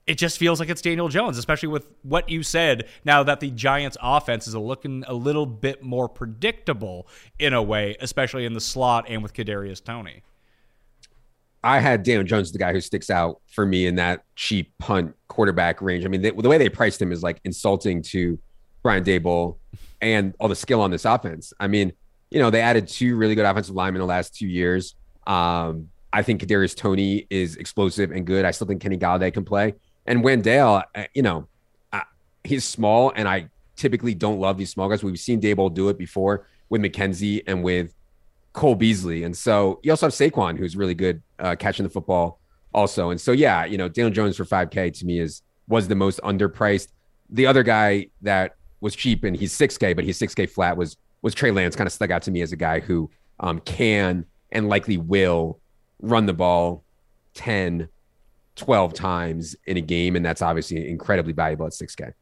it just feels like it's Daniel Jones, especially with what you said. Now that the Giants' offense is looking a little bit more predictable in a way, especially in the slot and with Kadarius Toney. I had Daniel Jones, the guy who sticks out for me in that cheap punt quarterback range. I mean, the, way they priced him is like insulting to Brian Daboll and all the skill on this offense. I mean, you know, they added two really good offensive linemen in the last two years. Um, I think Kadarius Toney is explosive and good. I still think Kenny Golladay can play. And Wan'Dale, uh, you know, he's small, and I typically don't love these small guys. We've seen Daboll do it before with McKenzie and with Cole Beasley. And so you also have Saquon, who's really good uh, catching the football also. And so, yeah, you know, Daniel Jones for 5K to me is was the most underpriced. The other guy that was cheap and he's 6K, but he's 6K flat was was Trey Lance. Kind of stuck out to me as a guy who um, can and likely will run the ball 10, 12 times in a game. And that's obviously incredibly valuable at 6K.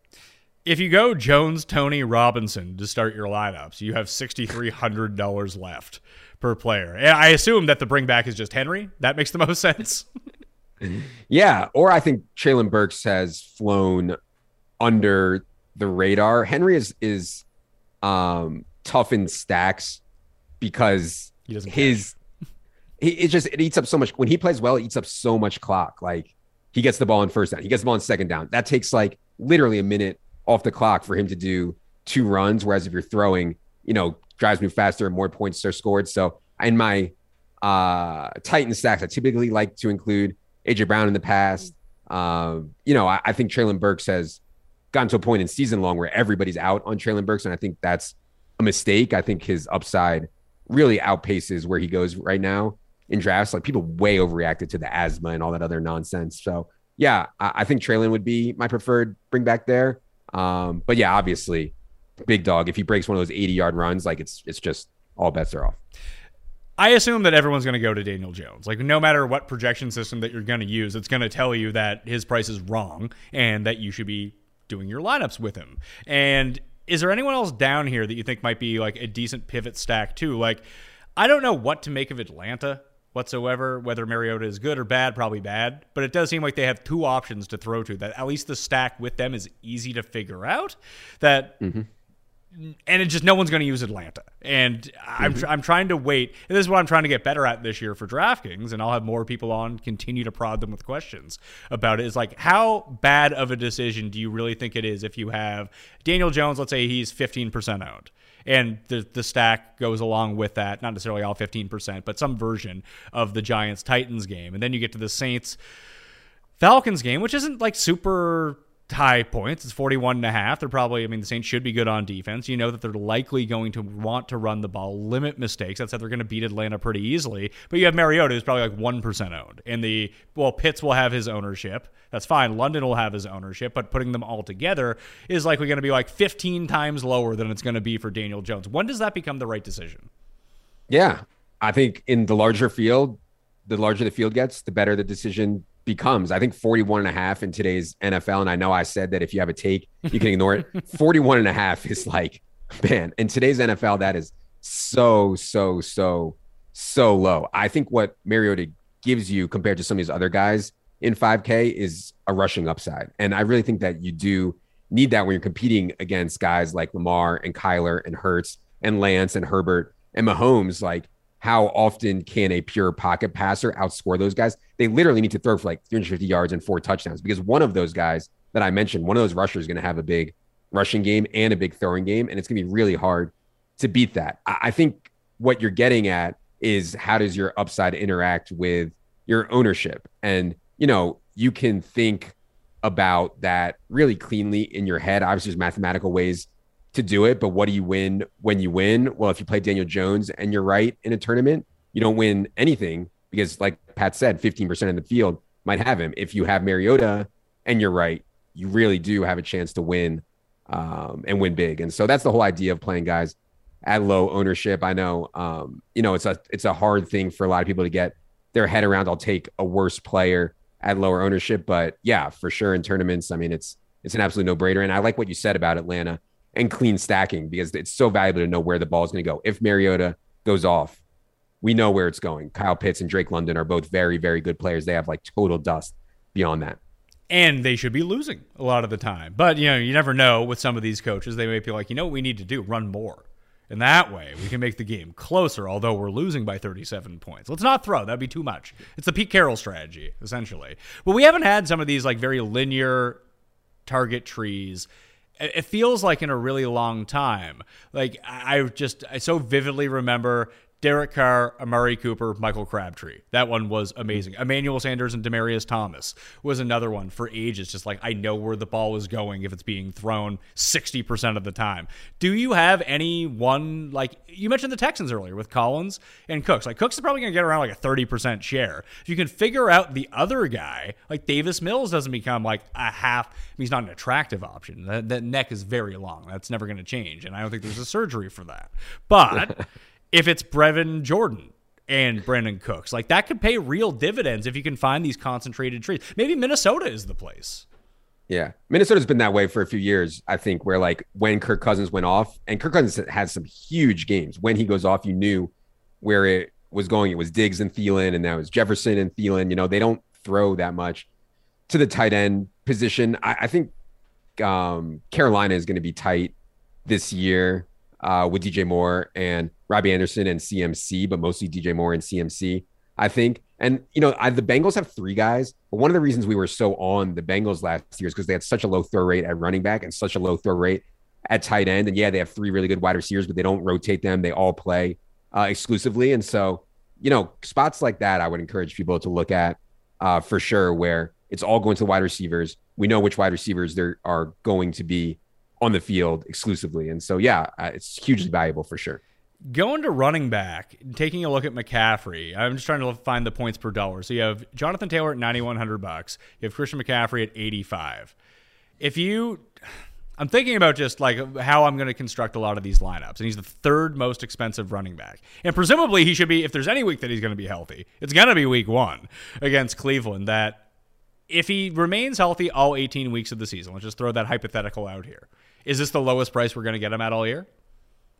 If you go Jones, Toney, Robinson to start your lineups, you have $6,300 left per player. I assume that the bring back is just Henry. That makes the [laughs] most sense. yeah. Or I think Treylon Burks has flown under the radar. Henry is, is um, tough in stacks because his, he, it just, it eats up so much. When he plays well, it eats up so much clock. Like he gets the ball in first down, he gets the ball in second down. That takes like literally a minute off the clock for him to do two runs. Whereas if you're throwing, you know, drives me faster and more points are scored. So in my uh, Titan stacks, I typically like to include AJ Brown in the past. Um, you know, I, I think Treylon Burks has gotten to a point in season long where everybody's out on Treylon Burks, and I think that's a mistake. I think his upside really outpaces where he goes right now in drafts. Like people way overreacted to the asthma and all that other nonsense. So yeah, I, I think Treylon would be my preferred bring back there. Um, but yeah, obviously, big dog. If he breaks one of those 80 yard runs, like it's it's just all bets are off. I assume that everyone's going to go to Daniel Jones. Like, no matter what projection system that you're going to use, it's going to tell you that his price is wrong and that you should be doing your lineups with him. And is there anyone else down here that you think might be like a decent pivot stack too? Like, I don't know what to make of Atlanta whatsoever. Whether Mariota is good or bad, probably bad. But it does seem like they have two options to throw to. That at least the stack with them is easy to figure out. That. Mm-hmm and it just no one's going to use Atlanta. And I'm mm-hmm. I'm trying to wait. And this is what I'm trying to get better at this year for DraftKings. And I'll have more people on continue to prod them with questions about it. Is like how bad of a decision do you really think it is if you have Daniel Jones? Let's say he's 15% owned and the the stack goes along with that. Not necessarily all 15%, but some version of the Giants Titans game, and then you get to the Saints Falcons game, which isn't like super high points. It's 41 and a half. They're probably, I mean, the Saints should be good on defense. You know that they're likely going to want to run the ball, limit mistakes. That's how they're going to beat Atlanta pretty easily. But you have Mariota, who's probably like 1% owned. And the, well, Pitts will have his ownership. That's fine. London will have his ownership. But putting them all together is likely going to be like 15 times lower than it's going to be for Daniel Jones. When does that become the right decision? Yeah. I think in the larger field, the larger the field gets, the better the decision becomes. I think 41 and a half in today's NFL. And I know I said that if you have a take, you can ignore it. [laughs] 41 and a half is like, man, in today's NFL, that is so, so, so, so low. I think what Mariota gives you compared to some of these other guys in 5K is a rushing upside. And I really think that you do need that when you're competing against guys like Lamar and Kyler and Hurts and Lance and Herbert and Mahomes. Like, how often can a pure pocket passer outscore those guys? They literally need to throw for like 350 yards and four touchdowns because one of those guys that I mentioned, one of those rushers is going to have a big rushing game and a big throwing game. And it's going to be really hard to beat that. I think what you're getting at is how does your upside interact with your ownership? And you know, you can think about that really cleanly in your head. Obviously, there's mathematical ways to do it, but what do you win when you win? Well, if you play Daniel Jones and you're right in a tournament, you don't win anything because, like Pat said, 15% of the field might have him. If you have Mariota and you're right, you really do have a chance to win um, and win big. And so that's the whole idea of playing guys at low ownership. I know, um, you know, it's a it's a hard thing for a lot of people to get their head around. I'll take a worse player at lower ownership. But yeah, for sure in tournaments, I mean, it's it's an absolute no brainer. And I like what you said about Atlanta and clean stacking because it's so valuable to know where the ball is going to go. If Mariota goes off, we know where it's going. Kyle Pitts and Drake London are both very, very good players. They have like total dust beyond that. And they should be losing a lot of the time. But, you know, you never know with some of these coaches. They may be like, you know what we need to do? Run more. And that way, we can make the game closer, although we're losing by 37 points. Let's not throw. That'd be too much. It's the Pete Carroll strategy, essentially. But we haven't had some of these like very linear target trees. It feels like in a really long time. Like I just I so vividly remember Derek Carr, Amari Cooper, Michael Crabtree. That one was amazing. Emmanuel Sanders and Demaryius Thomas was another one for ages. Just like I know where the ball is going if it's being thrown 60% of the time. Do you have any one, like you mentioned the Texans earlier with Collins and Cooks? Like Cooks is probably going to get around like a 30% share. If you can figure out the other guy, like Davis Mills doesn't become like a half, I mean, he's not an attractive option. That, that neck is very long. That's never going to change. And I don't think there's a surgery for that. But [laughs] if it's Brevin Jordan and Brandin Cooks. Like that could pay real dividends if you can find these concentrated trees. Maybe Minnesota is the place. Yeah. Minnesota's been that way for a few years, I think, where like when Kirk Cousins went off, and Kirk Cousins has some huge games. When he goes off, you knew where it was going. It was Diggs and Thielen, and now it's Jefferson and Thielen. You know, they don't throw that much to the tight end position. I, I think um, Carolina is going to be tight this year uh, with DJ Moore and Robbie Anderson and CMC, but mostly DJ Moore and CMC, I think. And, you know, I, the Bengals have three guys, but one of the reasons we were so on the Bengals last year is because they had such a low throw rate at running back and such a low throw rate at tight end. And yeah, they have three really good wide receivers, but they don't rotate them. They all play uh, exclusively. And so, you know, spots like that, I would encourage people to look at uh, for sure, where it's all going to the wide receivers. We know which wide receivers there are going to be on the field exclusively. And so, yeah, uh, it's hugely valuable for sure. Going to running back, taking a look at McCaffrey. I'm just trying to find the points per dollar. So you have Jonathan Taylor at 9100 bucks. You have Christian McCaffrey at 85. If you I'm thinking about just like how I'm going to construct a lot of these lineups. And he's the third most expensive running back. And presumably he should be if there's any week that he's going to be healthy, it's going to be week 1 against Cleveland that if he remains healthy all 18 weeks of the season, let's just throw that hypothetical out here. Is this the lowest price we're going to get him at all year?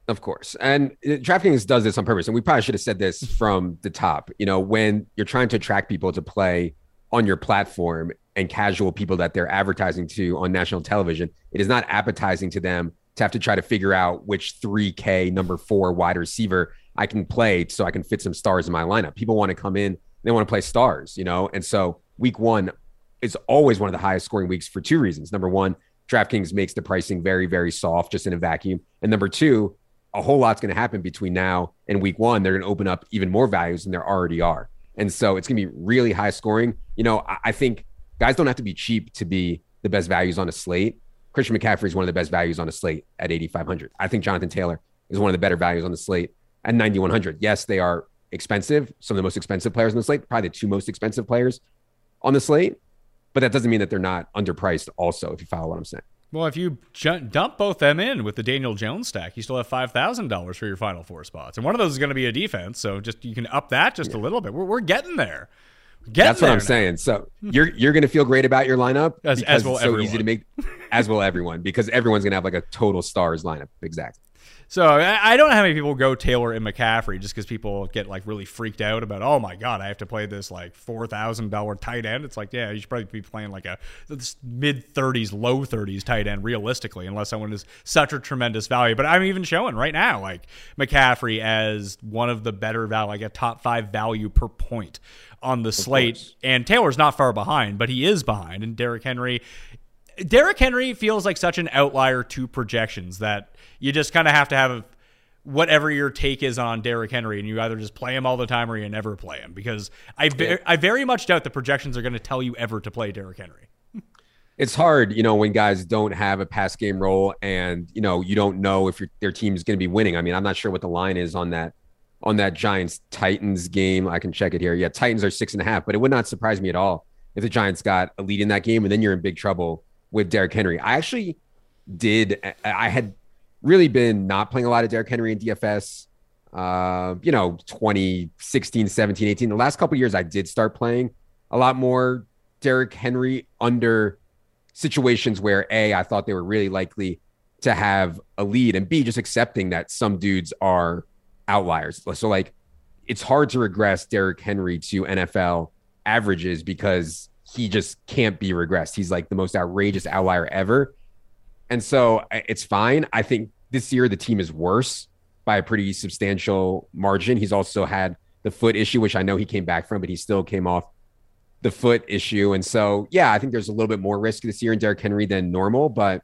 Of course. And uh, DraftKings does this on purpose. And we probably should have said this [laughs] from the top. You know, when you're trying to attract people to play on your platform and casual people that they're advertising to on national television, it is not appetizing to them to have to try to figure out which 3K number four wide receiver I can play so I can fit some stars in my lineup. People want to come in, they want to play stars, you know? And so week one is always one of the highest scoring weeks for two reasons. Number one, DraftKings makes the pricing very, very soft just in a vacuum. And number two, a whole lot's going to happen between now and week one. They're going to open up even more values than there already are. And so it's going to be really high scoring. You know, I, I think guys don't have to be cheap to be the best values on a slate. Christian McCaffrey is one of the best values on a slate at 8,500. I think Jonathan Taylor is one of the better values on the slate at 9,100. Yes, they are expensive, some of the most expensive players on the slate, probably the two most expensive players on the slate but that doesn't mean that they're not underpriced also if you follow what i'm saying well if you dump both them in with the daniel jones stack you still have $5000 for your final four spots and one of those is going to be a defense so just you can up that just yeah. a little bit we're, we're getting there Getting That's what I'm now. saying. So you're you're gonna feel great about your lineup as, as well. It's so everyone. easy to make, as well everyone, because everyone's gonna have like a total stars lineup. Exactly. So I, I don't know how many people go Taylor and McCaffrey just because people get like really freaked out about, oh my god, I have to play this like four thousand dollar tight end. It's like, yeah, you should probably be playing like a mid thirties, low thirties tight end realistically, unless someone is such a tremendous value. But I'm even showing right now like McCaffrey as one of the better value, like a top five value per point on the slate. And Taylor's not far behind, but he is behind. And Derrick Henry Derrick Henry feels like such an outlier to projections that you just kind of have to have whatever your take is on Derrick Henry, and you either just play him all the time or you never play him. Because I, ve- I very much doubt the projections are going to tell you ever to play Derrick Henry. It's hard, you know, when guys don't have a pass game role, and you know you don't know if your, their team is going to be winning. I mean, I'm not sure what the line is on that on that Giants Titans game. I can check it here. Yeah, Titans are six and a half, but it would not surprise me at all if the Giants got a lead in that game, and then you're in big trouble with Derrick Henry. I actually did. I had really been not playing a lot of Derrick Henry in DFS. Uh, you know, 2016, 17, 18. The last couple years, I did start playing a lot more Derrick Henry under situations where A, I thought they were really likely to have a lead, and B, just accepting that some dudes are outliers. So, like, it's hard to regress Derrick Henry to NFL averages because he just can't be regressed. He's like the most outrageous outlier ever. And so it's fine. I think this year the team is worse by a pretty substantial margin. He's also had the foot issue, which I know he came back from, but he still came off the foot issue. And so, yeah, I think there's a little bit more risk this year in Derrick Henry than normal. But,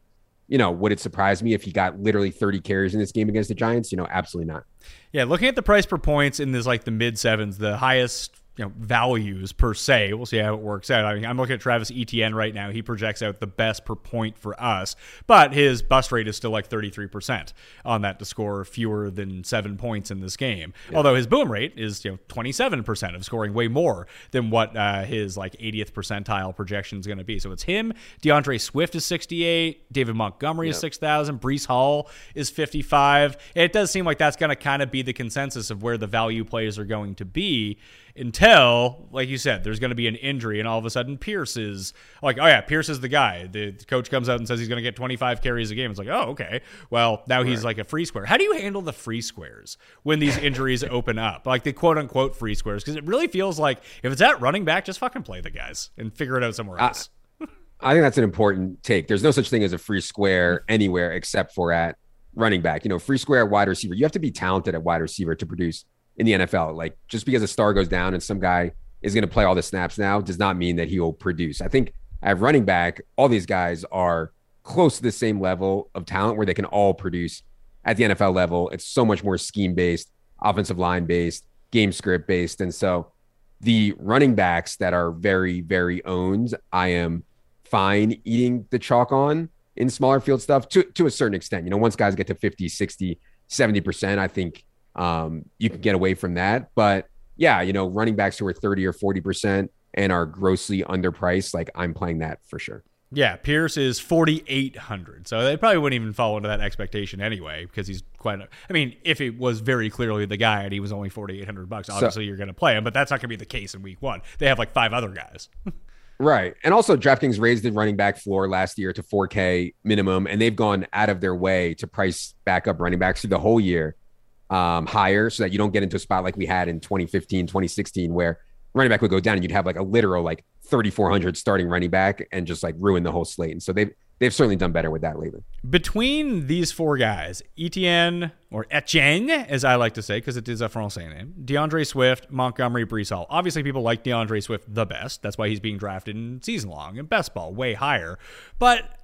you know, would it surprise me if he got literally 30 carries in this game against the Giants? You know, absolutely not. Yeah, looking at the price per points in this like the mid sevens, the highest you know values per se. We'll see how it works out. I mean, I'm looking at Travis Etienne right now. He projects out the best per point for us, but his bust rate is still like 33% on that to score fewer than seven points in this game. Yeah. Although his boom rate is you know 27% of scoring way more than what uh, his like 80th percentile projection is going to be. So it's him. D'Andre Swift is 68. David Montgomery yep. is 6,000. Breece Hall is 55. It does seem like that's going to kind of be the consensus of where the value plays are going to be until, like you said, there's going to be an injury, and all of a sudden Pierce is like, oh yeah, Pierce is the guy. The coach comes out and says he's going to get 25 carries a game. It's like, oh okay, well now he's like a free square. How do you handle the free squares when these [laughs] injuries open up, like the quote unquote free squares? Because it really feels like if it's at running back, just fucking play the guys and figure it out somewhere else. [laughs] I think that's an important take. There's no such thing as a free square anywhere except for at running back. You know, free square wide receiver. You have to be talented at wide receiver to produce in the NFL. Like just because a star goes down and some guy is going to play all the snaps now does not mean that he will produce. I think at running back, all these guys are close to the same level of talent where they can all produce at the NFL level. It's so much more scheme based, offensive line based, game script based. And so the running backs that are very, very owned, I am fine eating the chalk on in smaller field stuff to, to a certain extent. You know, once guys get to 50, 60, 70%, I think um, you can get away from that. But yeah, you know, running backs who are 30 or 40% and are grossly underpriced, like I'm playing that for sure. Yeah, Pierce is 4,800. So they probably wouldn't even fall into that expectation anyway because he's quite. I mean, if it was very clearly the guy and he was only 4,800 bucks, obviously so, you're going to play him, but that's not going to be the case in week one. They have like five other guys. [laughs] right. And also, DraftKings raised the running back floor last year to 4K minimum, and they've gone out of their way to price backup running backs through the whole year um, higher so that you don't get into a spot like we had in 2015, 2016, where running back would go down and you'd have like a literal like 3,400 starting running back and just like ruin the whole slate. And so they've, they've certainly done better with that lately. Between these four guys, Etienne or Etienne, as I like to say, because it is a Francais name, D'Andre Swift, Montgomery, Breece Hall. Obviously, people like D'Andre Swift the best. That's why he's being drafted in season long and best ball way higher. But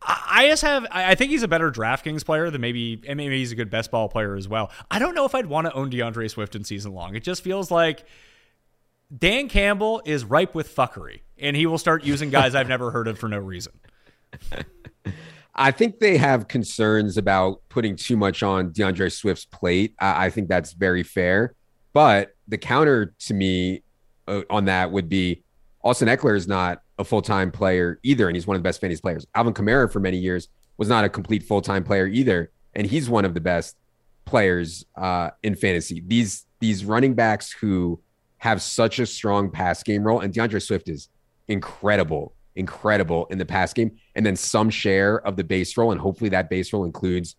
I just have. I think he's a better DraftKings player than maybe, and maybe he's a good best ball player as well. I don't know if I'd want to own D'Andre Swift in season long. It just feels like Dan Campbell is ripe with fuckery, and he will start using guys I've never heard of for no reason. [laughs] I think they have concerns about putting too much on D'Andre Swift's plate. I, I think that's very fair, but the counter to me uh, on that would be Austin Ekeler is not a full time player either, and he's one of the best fantasy players. Alvin Kamara for many years was not a complete full time player either, and he's one of the best players uh, in fantasy. These these running backs who have such a strong pass game role, and D'Andre Swift is incredible, incredible in the pass game, and then some share of the base role, and hopefully that base role includes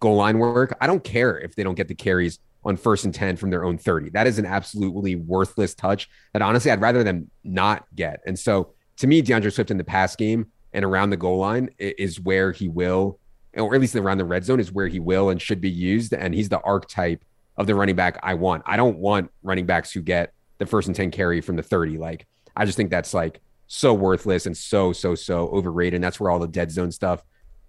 goal line work, I don't care if they don't get the carries on first and 10 from their own 30. That is an absolutely worthless touch that honestly I'd rather them not get. And so to me, D'Andre Swift in the pass game and around the goal line is where he will, or at least around the red zone is where he will and should be used. And he's the archetype of the running back I want. I don't want running backs who get the first and 10 carry from the 30. Like, I just think that's like so worthless and so, so, so overrated. And that's where all the dead zone stuff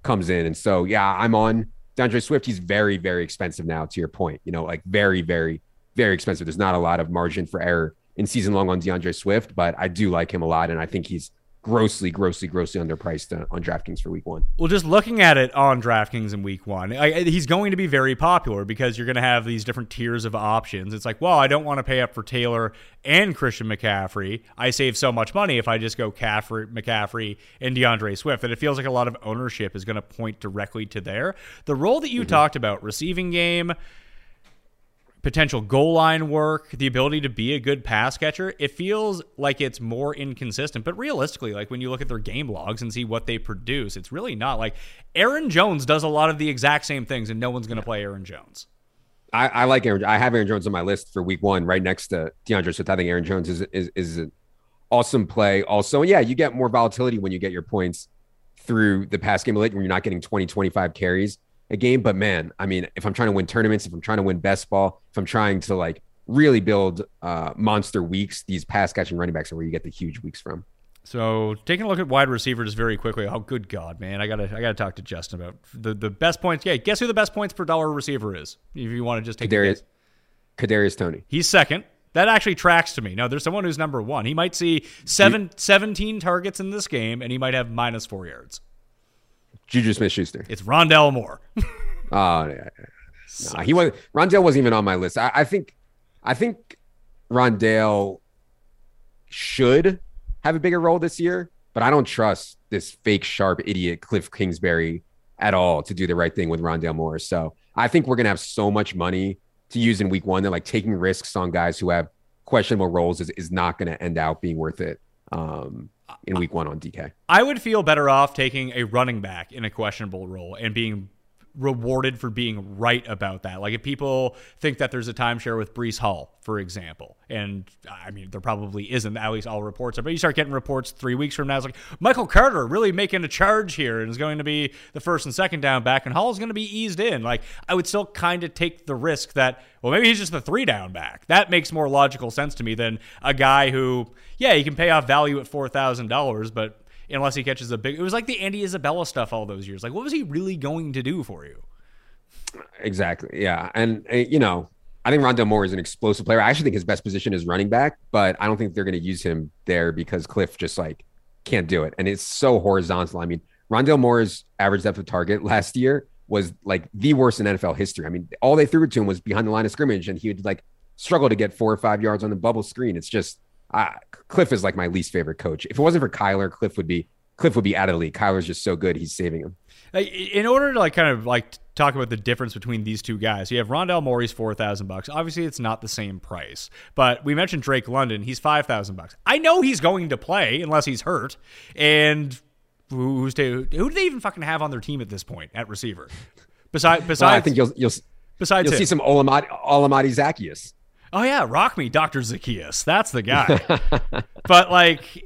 comes in. And so, yeah, I'm on D'Andre Swift. He's very, very expensive now, to your point. You know, like very, very, very expensive. There's not a lot of margin for error in season long on D'Andre Swift, but I do like him a lot. And I think he's grossly, grossly, grossly underpriced uh, on DraftKings for week one. Well, just looking at it on DraftKings in week one, I, he's going to be very popular because you're going to have these different tiers of options. It's like, well, I don't want to pay up for Taylor and Christian McCaffrey. I save so much money if I just go Caffrey, McCaffrey and D'Andre Swift that it feels like a lot of ownership is going to point directly to there. The role that you mm-hmm. talked about, receiving game, potential goal line work, the ability to be a good pass catcher, it feels like it's more inconsistent. But realistically, like when you look at their game logs and see what they produce, it's really not like Aaron Jones does a lot of the exact same things, and no one's going to play Aaron Jones. I, I, like Aaron. I have Aaron Jones on my list for week one, right next to D'Andre Swift. I think Aaron Jones is is, is an awesome play. Also, yeah, you get more volatility when you get your points through the pass game late when you're not getting 20, 25 carries a game. But man, I mean, if I'm trying to win tournaments, if I'm trying to win best ball, if I'm trying to like really build uh, monster weeks, these pass catching running backs are where you get the huge weeks from. So taking a look at wide receivers very quickly. Oh, good God, man! I gotta I gotta talk to Justin about the, the best points. Yeah, guess who the best points per dollar receiver is? If you want to just take Kadarius, Kadarius Toney. He's second. That actually tracks to me. No, there's someone who's number one. He might see seven, you, 17 targets in this game, and he might have minus four yards. Juju Smith Schuster. It's Rondale Moore. [laughs] Oh yeah, no, he was Rondale wasn't even on my list. I, I think, I think Rondale should have a bigger role this year, but I don't trust this fake sharp idiot Cliff Kingsbury at all to do the right thing with Rondale Moore. So I think we're gonna have so much money to use in week one that like taking risks on guys who have questionable roles is, is not going to end out being worth it um, in week one on DK. I would feel better off taking a running back in a questionable role and being rewarded for being right about that. Like if people think that there's a timeshare with Breece Hall, for example, and I mean there probably isn't. At least all reports are, but you start getting reports three weeks from now. It's like Michael Carter really making a charge here and is going to be the first and second down back, and Hall is going to be eased in. Like I would still kind of take the risk that well maybe he's just the three down back. That makes more logical sense to me than a guy who yeah he can pay off value at four thousand dollars, but unless he catches a big. It was like the Andy Isabella stuff all those years. Like, what was he really going to do for you? Exactly. Yeah, and you know, I think Rondale Moore is an explosive player. I actually think his best position is running back, but I don't think they're going to use him there because Cliff just like can't do it, and it's so horizontal. I mean, Rondale Moore's average depth of target last year was like the worst in NFL history. I mean, all they threw to him was behind the line of scrimmage, and he would like struggle to get four or five yards on the bubble screen. It's just uh, Cliff is like my least favorite coach. If it wasn't for Kyler, Cliff would be Cliff would be out of the league. Kyler's just so good; he's saving him. In order to like kind of like talk about the difference between these two guys, you have Rondale Moore's four thousand bucks. Obviously, it's not the same price, but we mentioned Drake London. He's five thousand bucks. I know he's going to play unless he's hurt. And who's to, who do they even fucking have on their team at this point at receiver? Besides, besides, well, I think you'll you'll besides you'll him. see some Olamide Olamide Zaccheaus. Oh yeah, rock me, Doctor Zaccheaus. That's the guy. [laughs] but like,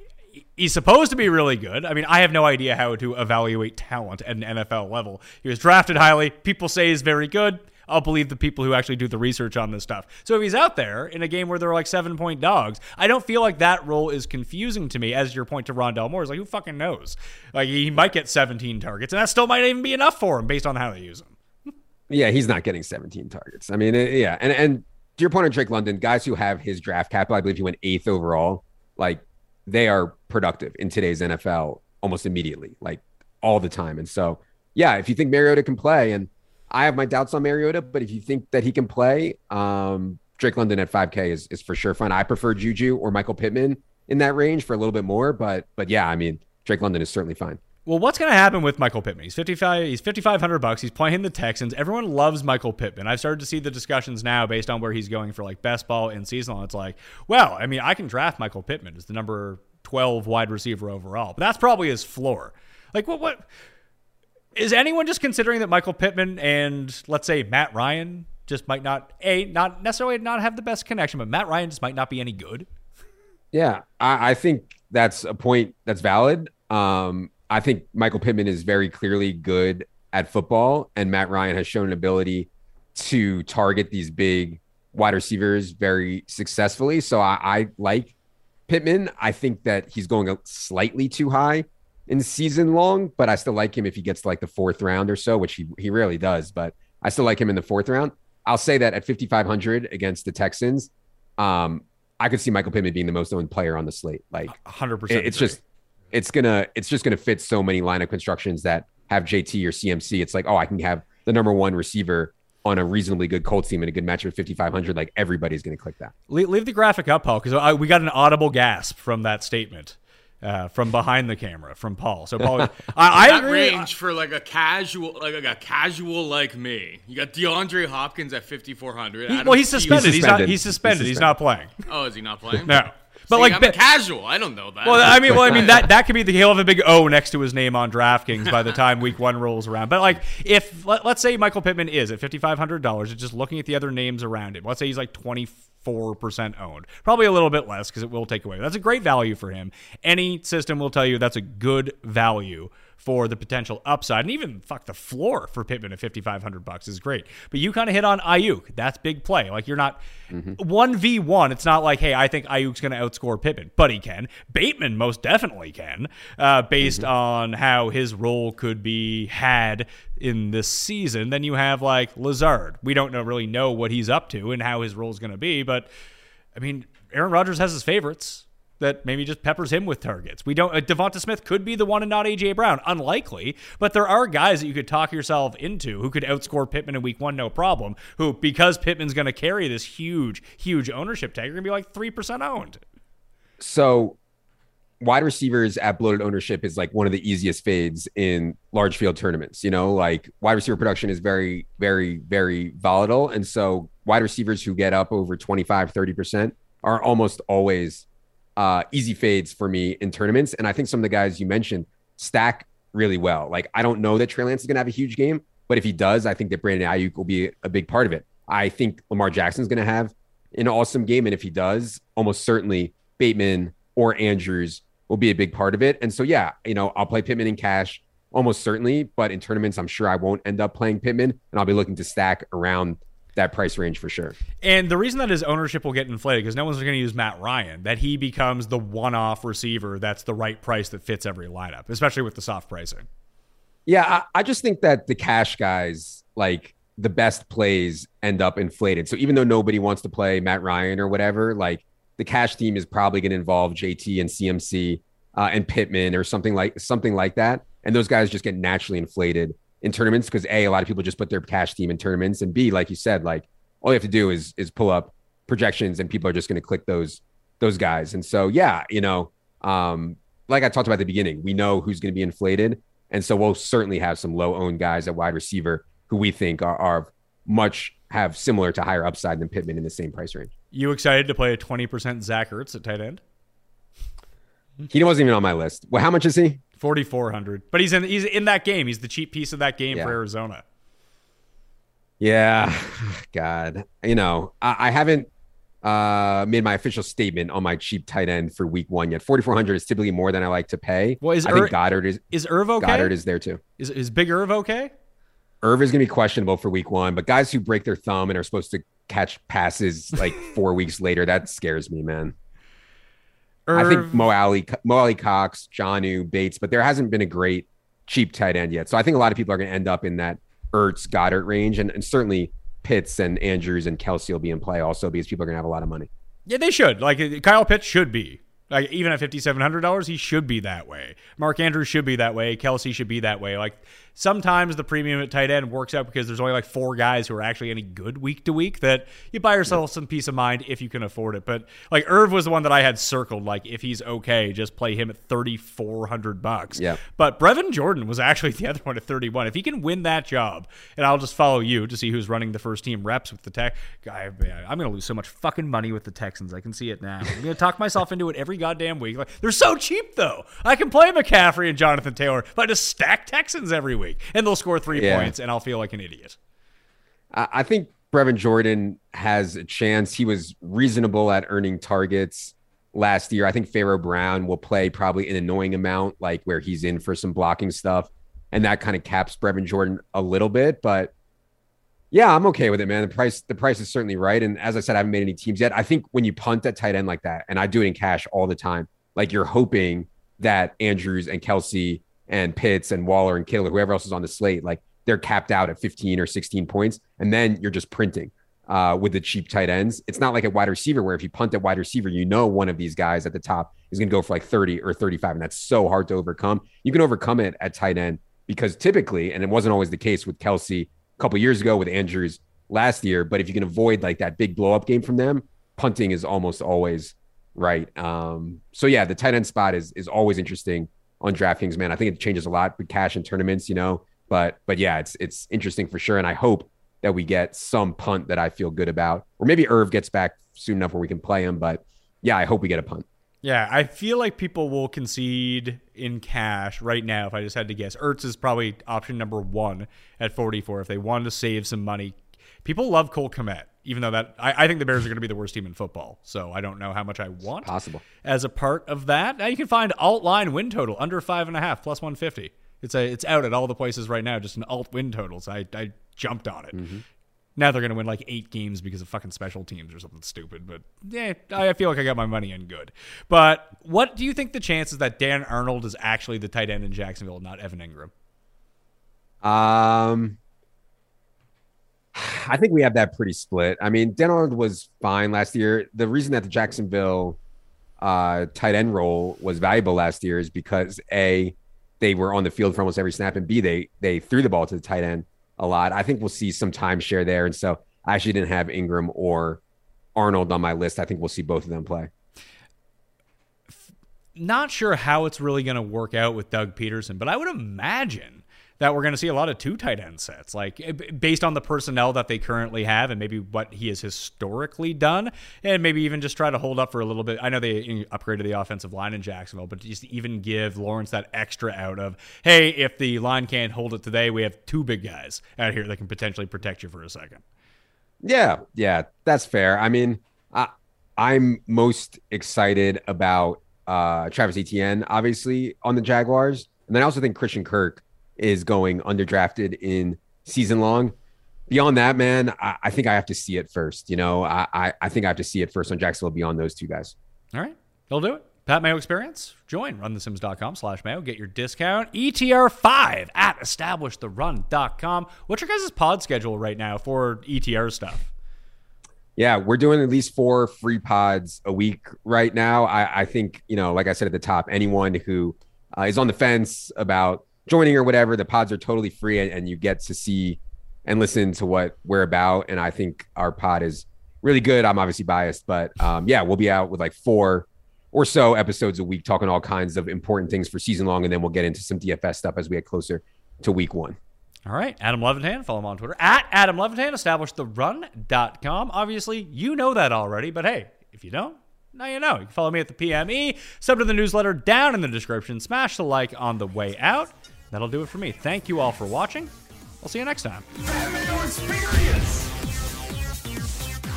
he's supposed to be really good. I mean, I have no idea how to evaluate talent at an NFL level. He was drafted highly. People say he's very good. I'll believe the people who actually do the research on this stuff. So if he's out there in a game where they're like seven point dogs, I don't feel like that role is confusing to me. As your point to Rondale Moore is like, who fucking knows? Like he might get 17 targets, and that still might even be enough for him based on how they use him. Yeah, he's not getting 17 targets. I mean, yeah, and and to your point on Drake London, guys who have his draft capital, I believe he went eighth overall, like they are productive in today's NFL almost immediately, like all the time. And so, yeah, if you think Mariota can play, and I have my doubts on Mariota, but if you think that he can play, um, Drake London at 5K is, is for sure fun. I prefer Juju or Michael Pittman in that range for a little bit more, but but yeah, I mean Drake London is certainly fine. Well, what's going to happen with Michael Pittman? He's 55 he's 5500 bucks. He's playing the Texans. Everyone loves Michael Pittman. I've started to see the discussions now based on where he's going for like best ball in seasonal. It's like, well, I mean, I can draft Michael Pittman as the number 12 wide receiver overall. But that's probably his floor. Like what what Is anyone just considering that Michael Pittman and let's say Matt Ryan just might not a not necessarily not have the best connection, but Matt Ryan just might not be any good? Yeah, I, I think that's a point that's valid. Um, I think Michael Pittman is very clearly good at football, and Matt Ryan has shown an ability to target these big wide receivers very successfully. So I, I like Pittman. I think that he's going slightly too high in season long, but I still like him if he gets like the fourth round or so, which he, he rarely does. But I still like him in the fourth round. I'll say that at 5,500 against the Texans, um, I could see Michael Pittman being the most owned player on the slate. Like 100%. It's agree. just, it's gonna, it's just gonna fit so many lineup constructions that have JT or CMC. It's like, oh, I can have the number one receiver on a reasonably good Colts team and a good matchup at 5,500. Like everybody's gonna click that. leave, leave the graphic up, Paul, because we got an audible gasp from that statement. Uh, from behind the camera from Paul. So Paul, [laughs] I, I that agree. range for like a casual, like a casual like me. You got DeAndre Hopkins at fifty four hundred. He, well, he's suspended. He's, not. He's suspended. He's, not playing. Oh, is he not [laughs] playing? no. But See, like I'm a casual, I don't know that. Well, I mean, well, I mean that [laughs] that could be the he'll have a big O next to his name on DraftKings by the time Week One rolls around. But like, if let, us say Michael Pittman is at fifty five hundred dollars, and just looking at the other names around him. Let's say he's like twenty four percent owned, probably a little bit less because it will take away. That's a great value for him. Any system will tell you that's a good value for the potential upside, and even fuck the floor for Pittman at fifty five hundred bucks is great. But you kind of hit on Aiyuk. That's big play. Like you're not one v one. It's not like hey, I think Aiyuk's going to outscore Pittman, but he can. Bateman most definitely can, uh, based on how his role could be had in this season. Then you have like Lazard. We don't know really know what he's up to and how his role is going to be, but I mean, Aaron Rodgers has his favorites that maybe just peppers him with targets. We don't. Uh, Devonta Smith could be the one and not AJ Brown. Unlikely, but there are guys that you could talk yourself into who could outscore Pittman in Week One, no problem. Who, because Pittman's going to carry this huge, huge ownership tag, you're going to be like three percent owned. So, wide receivers at bloated ownership is like one of the easiest fades in large field tournaments. You know, like wide receiver production is very, very, very volatile. And so, wide receivers who get up over 25, 30% are almost always uh, easy fades for me in tournaments. And I think some of the guys you mentioned stack really well. Like, I don't know that Trey Lance is going to have a huge game, but if he does, I think that Brandon Aiyuk will be a big part of it. I think Lamar Jackson's going to have an awesome game. And if he does, almost certainly Bateman or Andrews will be a big part of it. And so, yeah, you know, I'll play Pittman in cash almost certainly, but in tournaments, I'm sure I won't end up playing Pittman and I'll be looking to stack around that price range for sure. And the reason that his ownership will get inflated because no one's going to use Matt Ryan, that he becomes the one-off receiver that's the right price that fits every lineup, especially with the soft pricing. Yeah, I, I just think that the cash guys, like the best plays, end up inflated. So even though nobody wants to play Matt Ryan or whatever, like the cash team is probably going to involve JT and CMC uh, and Pittman or something like something like that, and those guys just get naturally inflated in tournaments because a a lot of people just put their cash team in tournaments, and b like you said, like all you have to do is is pull up projections, and people are just going to click those those guys. And so yeah, you know, um, like I talked about at the beginning, we know who's going to be inflated, and so we'll certainly have some low owned guys at wide receiver who we think are, are much have similar to higher upside than Pittman in the same price range. You excited to play a twenty percent Zach Ertz at tight end? He wasn't even on my list. Well, how much is he? Forty four hundred. But he's in he's in that game. He's the cheap piece of that game Yeah. for Arizona. Yeah, [sighs] God, you know, I, I haven't uh made my official statement on my cheap tight end for week one yet. Forty four hundred is typically more than I like to pay. Well, is I Ir- think Goedert is Is Irv okay? Goedert is there too. Is is Big Irv okay? Irv is going to be questionable for week one, but guys who break their thumb and are supposed to catch passes like [laughs] four weeks later, that scares me, man. I think Mo Alie, Mo Alley Cox, Jonnu, Bates, but there hasn't been a great cheap tight end yet. So I think a lot of people are going to end up in that Ertz Goedert range, and, and certainly Pitts and Andrews and Kelce will be in play also because people are going to have a lot of money. Yeah, they should. Like uh, Kyle Pitts should be. Like even at fifty seven hundred dollars, he should be that way. Mark Andrews should be that way. Kelce should be that way. Like sometimes the premium at tight end works out because there's only like four guys who are actually any good week to week that you buy yourself some peace of mind if you can afford it. But like Irv was the one that I had circled. Like if he's okay, just play him at thirty four hundred bucks. Yeah. But Brevin Jordan was actually [laughs] the other one at 31. If he can win that job, and I'll just follow you to see who's running the first team reps with the tech guy, I'm going to lose so much fucking money with the Texans. I can see it now. I'm going to talk myself into it every goddamn week. Like they're so cheap though. I can play McCaffrey and Jonathan Taylor if I just stack Texans every week, and they'll score three Yeah. points, and I'll feel like an idiot. I think Brevin Jordan has a chance. He was reasonable at earning targets last year. I think Pharaoh Brown will play probably an annoying amount, like where he's in for some blocking stuff. And that kind of caps Brevin Jordan a little bit. But yeah, I'm okay with it, man. The price, the price is certainly right. And as I said, I haven't made any teams yet. I think when you punt at tight end like that, and I do it in cash all the time, like you're hoping that Andrews and Kelce and Pitts and Waller and Kittle whoever else is on the slate, like they're capped out at 15 or 16 points, and then you're just printing uh, with the cheap tight ends. It's not like a wide receiver where if you punt at wide receiver, you know one of these guys at the top is going to go for like 30 or 35, and that's so hard to overcome. You can overcome it at tight end because typically, and it wasn't always the case with Kelce a couple years ago with Andrews last year, but if you can avoid like that big blow up game from them, punting is almost always right. Um, so yeah, the tight end spot is is always interesting on DraftKings, man. I think it changes a lot with cash and tournaments, you know. But but yeah, it's it's interesting for sure. And I hope that we get some punt that I feel good about. Or maybe Irv gets back soon enough where we can play him. But yeah, I hope we get a punt. Yeah, I feel like people will concede in cash right now. If I just had to guess, Ertz is probably option number one at 44. If they wanted to save some money, people love Cole Kmet, even though that I, I think the Bears are going to be the worst team in football. So I don't know how much I want Possible. as a part of that. Now you can find alt line win total under five and a half plus 150. It's a it's out at all the places right now. Just an alt win totals. I I jumped on it. Now they're going to win like eight games because of fucking special teams or something stupid. But yeah, I feel like I got my money in good. But what do you think the chances that Dan Arnold is actually the tight end in Jacksonville, not Evan Engram? Um, I think we have that pretty split. I mean, Denard was fine last year. The reason that the Jacksonville uh, tight end role was valuable last year is because a they were on the field for almost every snap, and b they they threw the ball to the tight end a lot. I think we'll see some timeshare there, and so I actually didn't have Engram or Arnold on my list. I think we'll see both of them play. Not sure how it's really going to work out with Doug Pederson, but I would imagine that we're going to see a lot of two tight end sets, like eh, based on the personnel that they currently have and maybe what he has historically done, and maybe even just try to hold up for a little bit. I know they upgraded the offensive line in Jacksonville, but just even give Lawrence that extra out of, hey, if the line can't hold it today, we have two big guys out here that can potentially protect you for a second. Yeah, yeah, that's fair. I mean, I, I'm most excited about uh, Travis Etienne, obviously, on the Jaguars. And then I also think Christian Kirk is going underdrafted in season long. Beyond that, man, I, I think I have to see it first. You know, I, I, I think I have to see it first on Jacksonville beyond those two guys. All right. They'll do it. Pat Mayo Experience. Join runthesims.com slash Mayo. Get your discount. ETR5 at establishtheRun.com. What's your guys' pod schedule right now for ETR stuff? Yeah, we're doing at least four free pods a week right now. I, I think, you know, like I said at the top, anyone who uh, is on the fence about joining or whatever, the pods are totally free and, and you get to see and listen to what we're about. And I think our pod is really good. I'm obviously biased, but um, yeah, we'll be out with like four or so episodes a week talking all kinds of important things for season long. And then we'll get into some DFS stuff as we get closer to week one. All right. Adam Levitan. Follow him on Twitter at Adam Levitan. EstablishTheRun.com. Obviously, you know that already, but hey, if you don't, now you know. You can follow me at the PME. Sub to the newsletter down in the description. Smash the like on the way out. That'll do it for me. Thank you all for watching. I'll see you next time. Experience!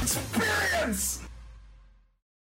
Experience!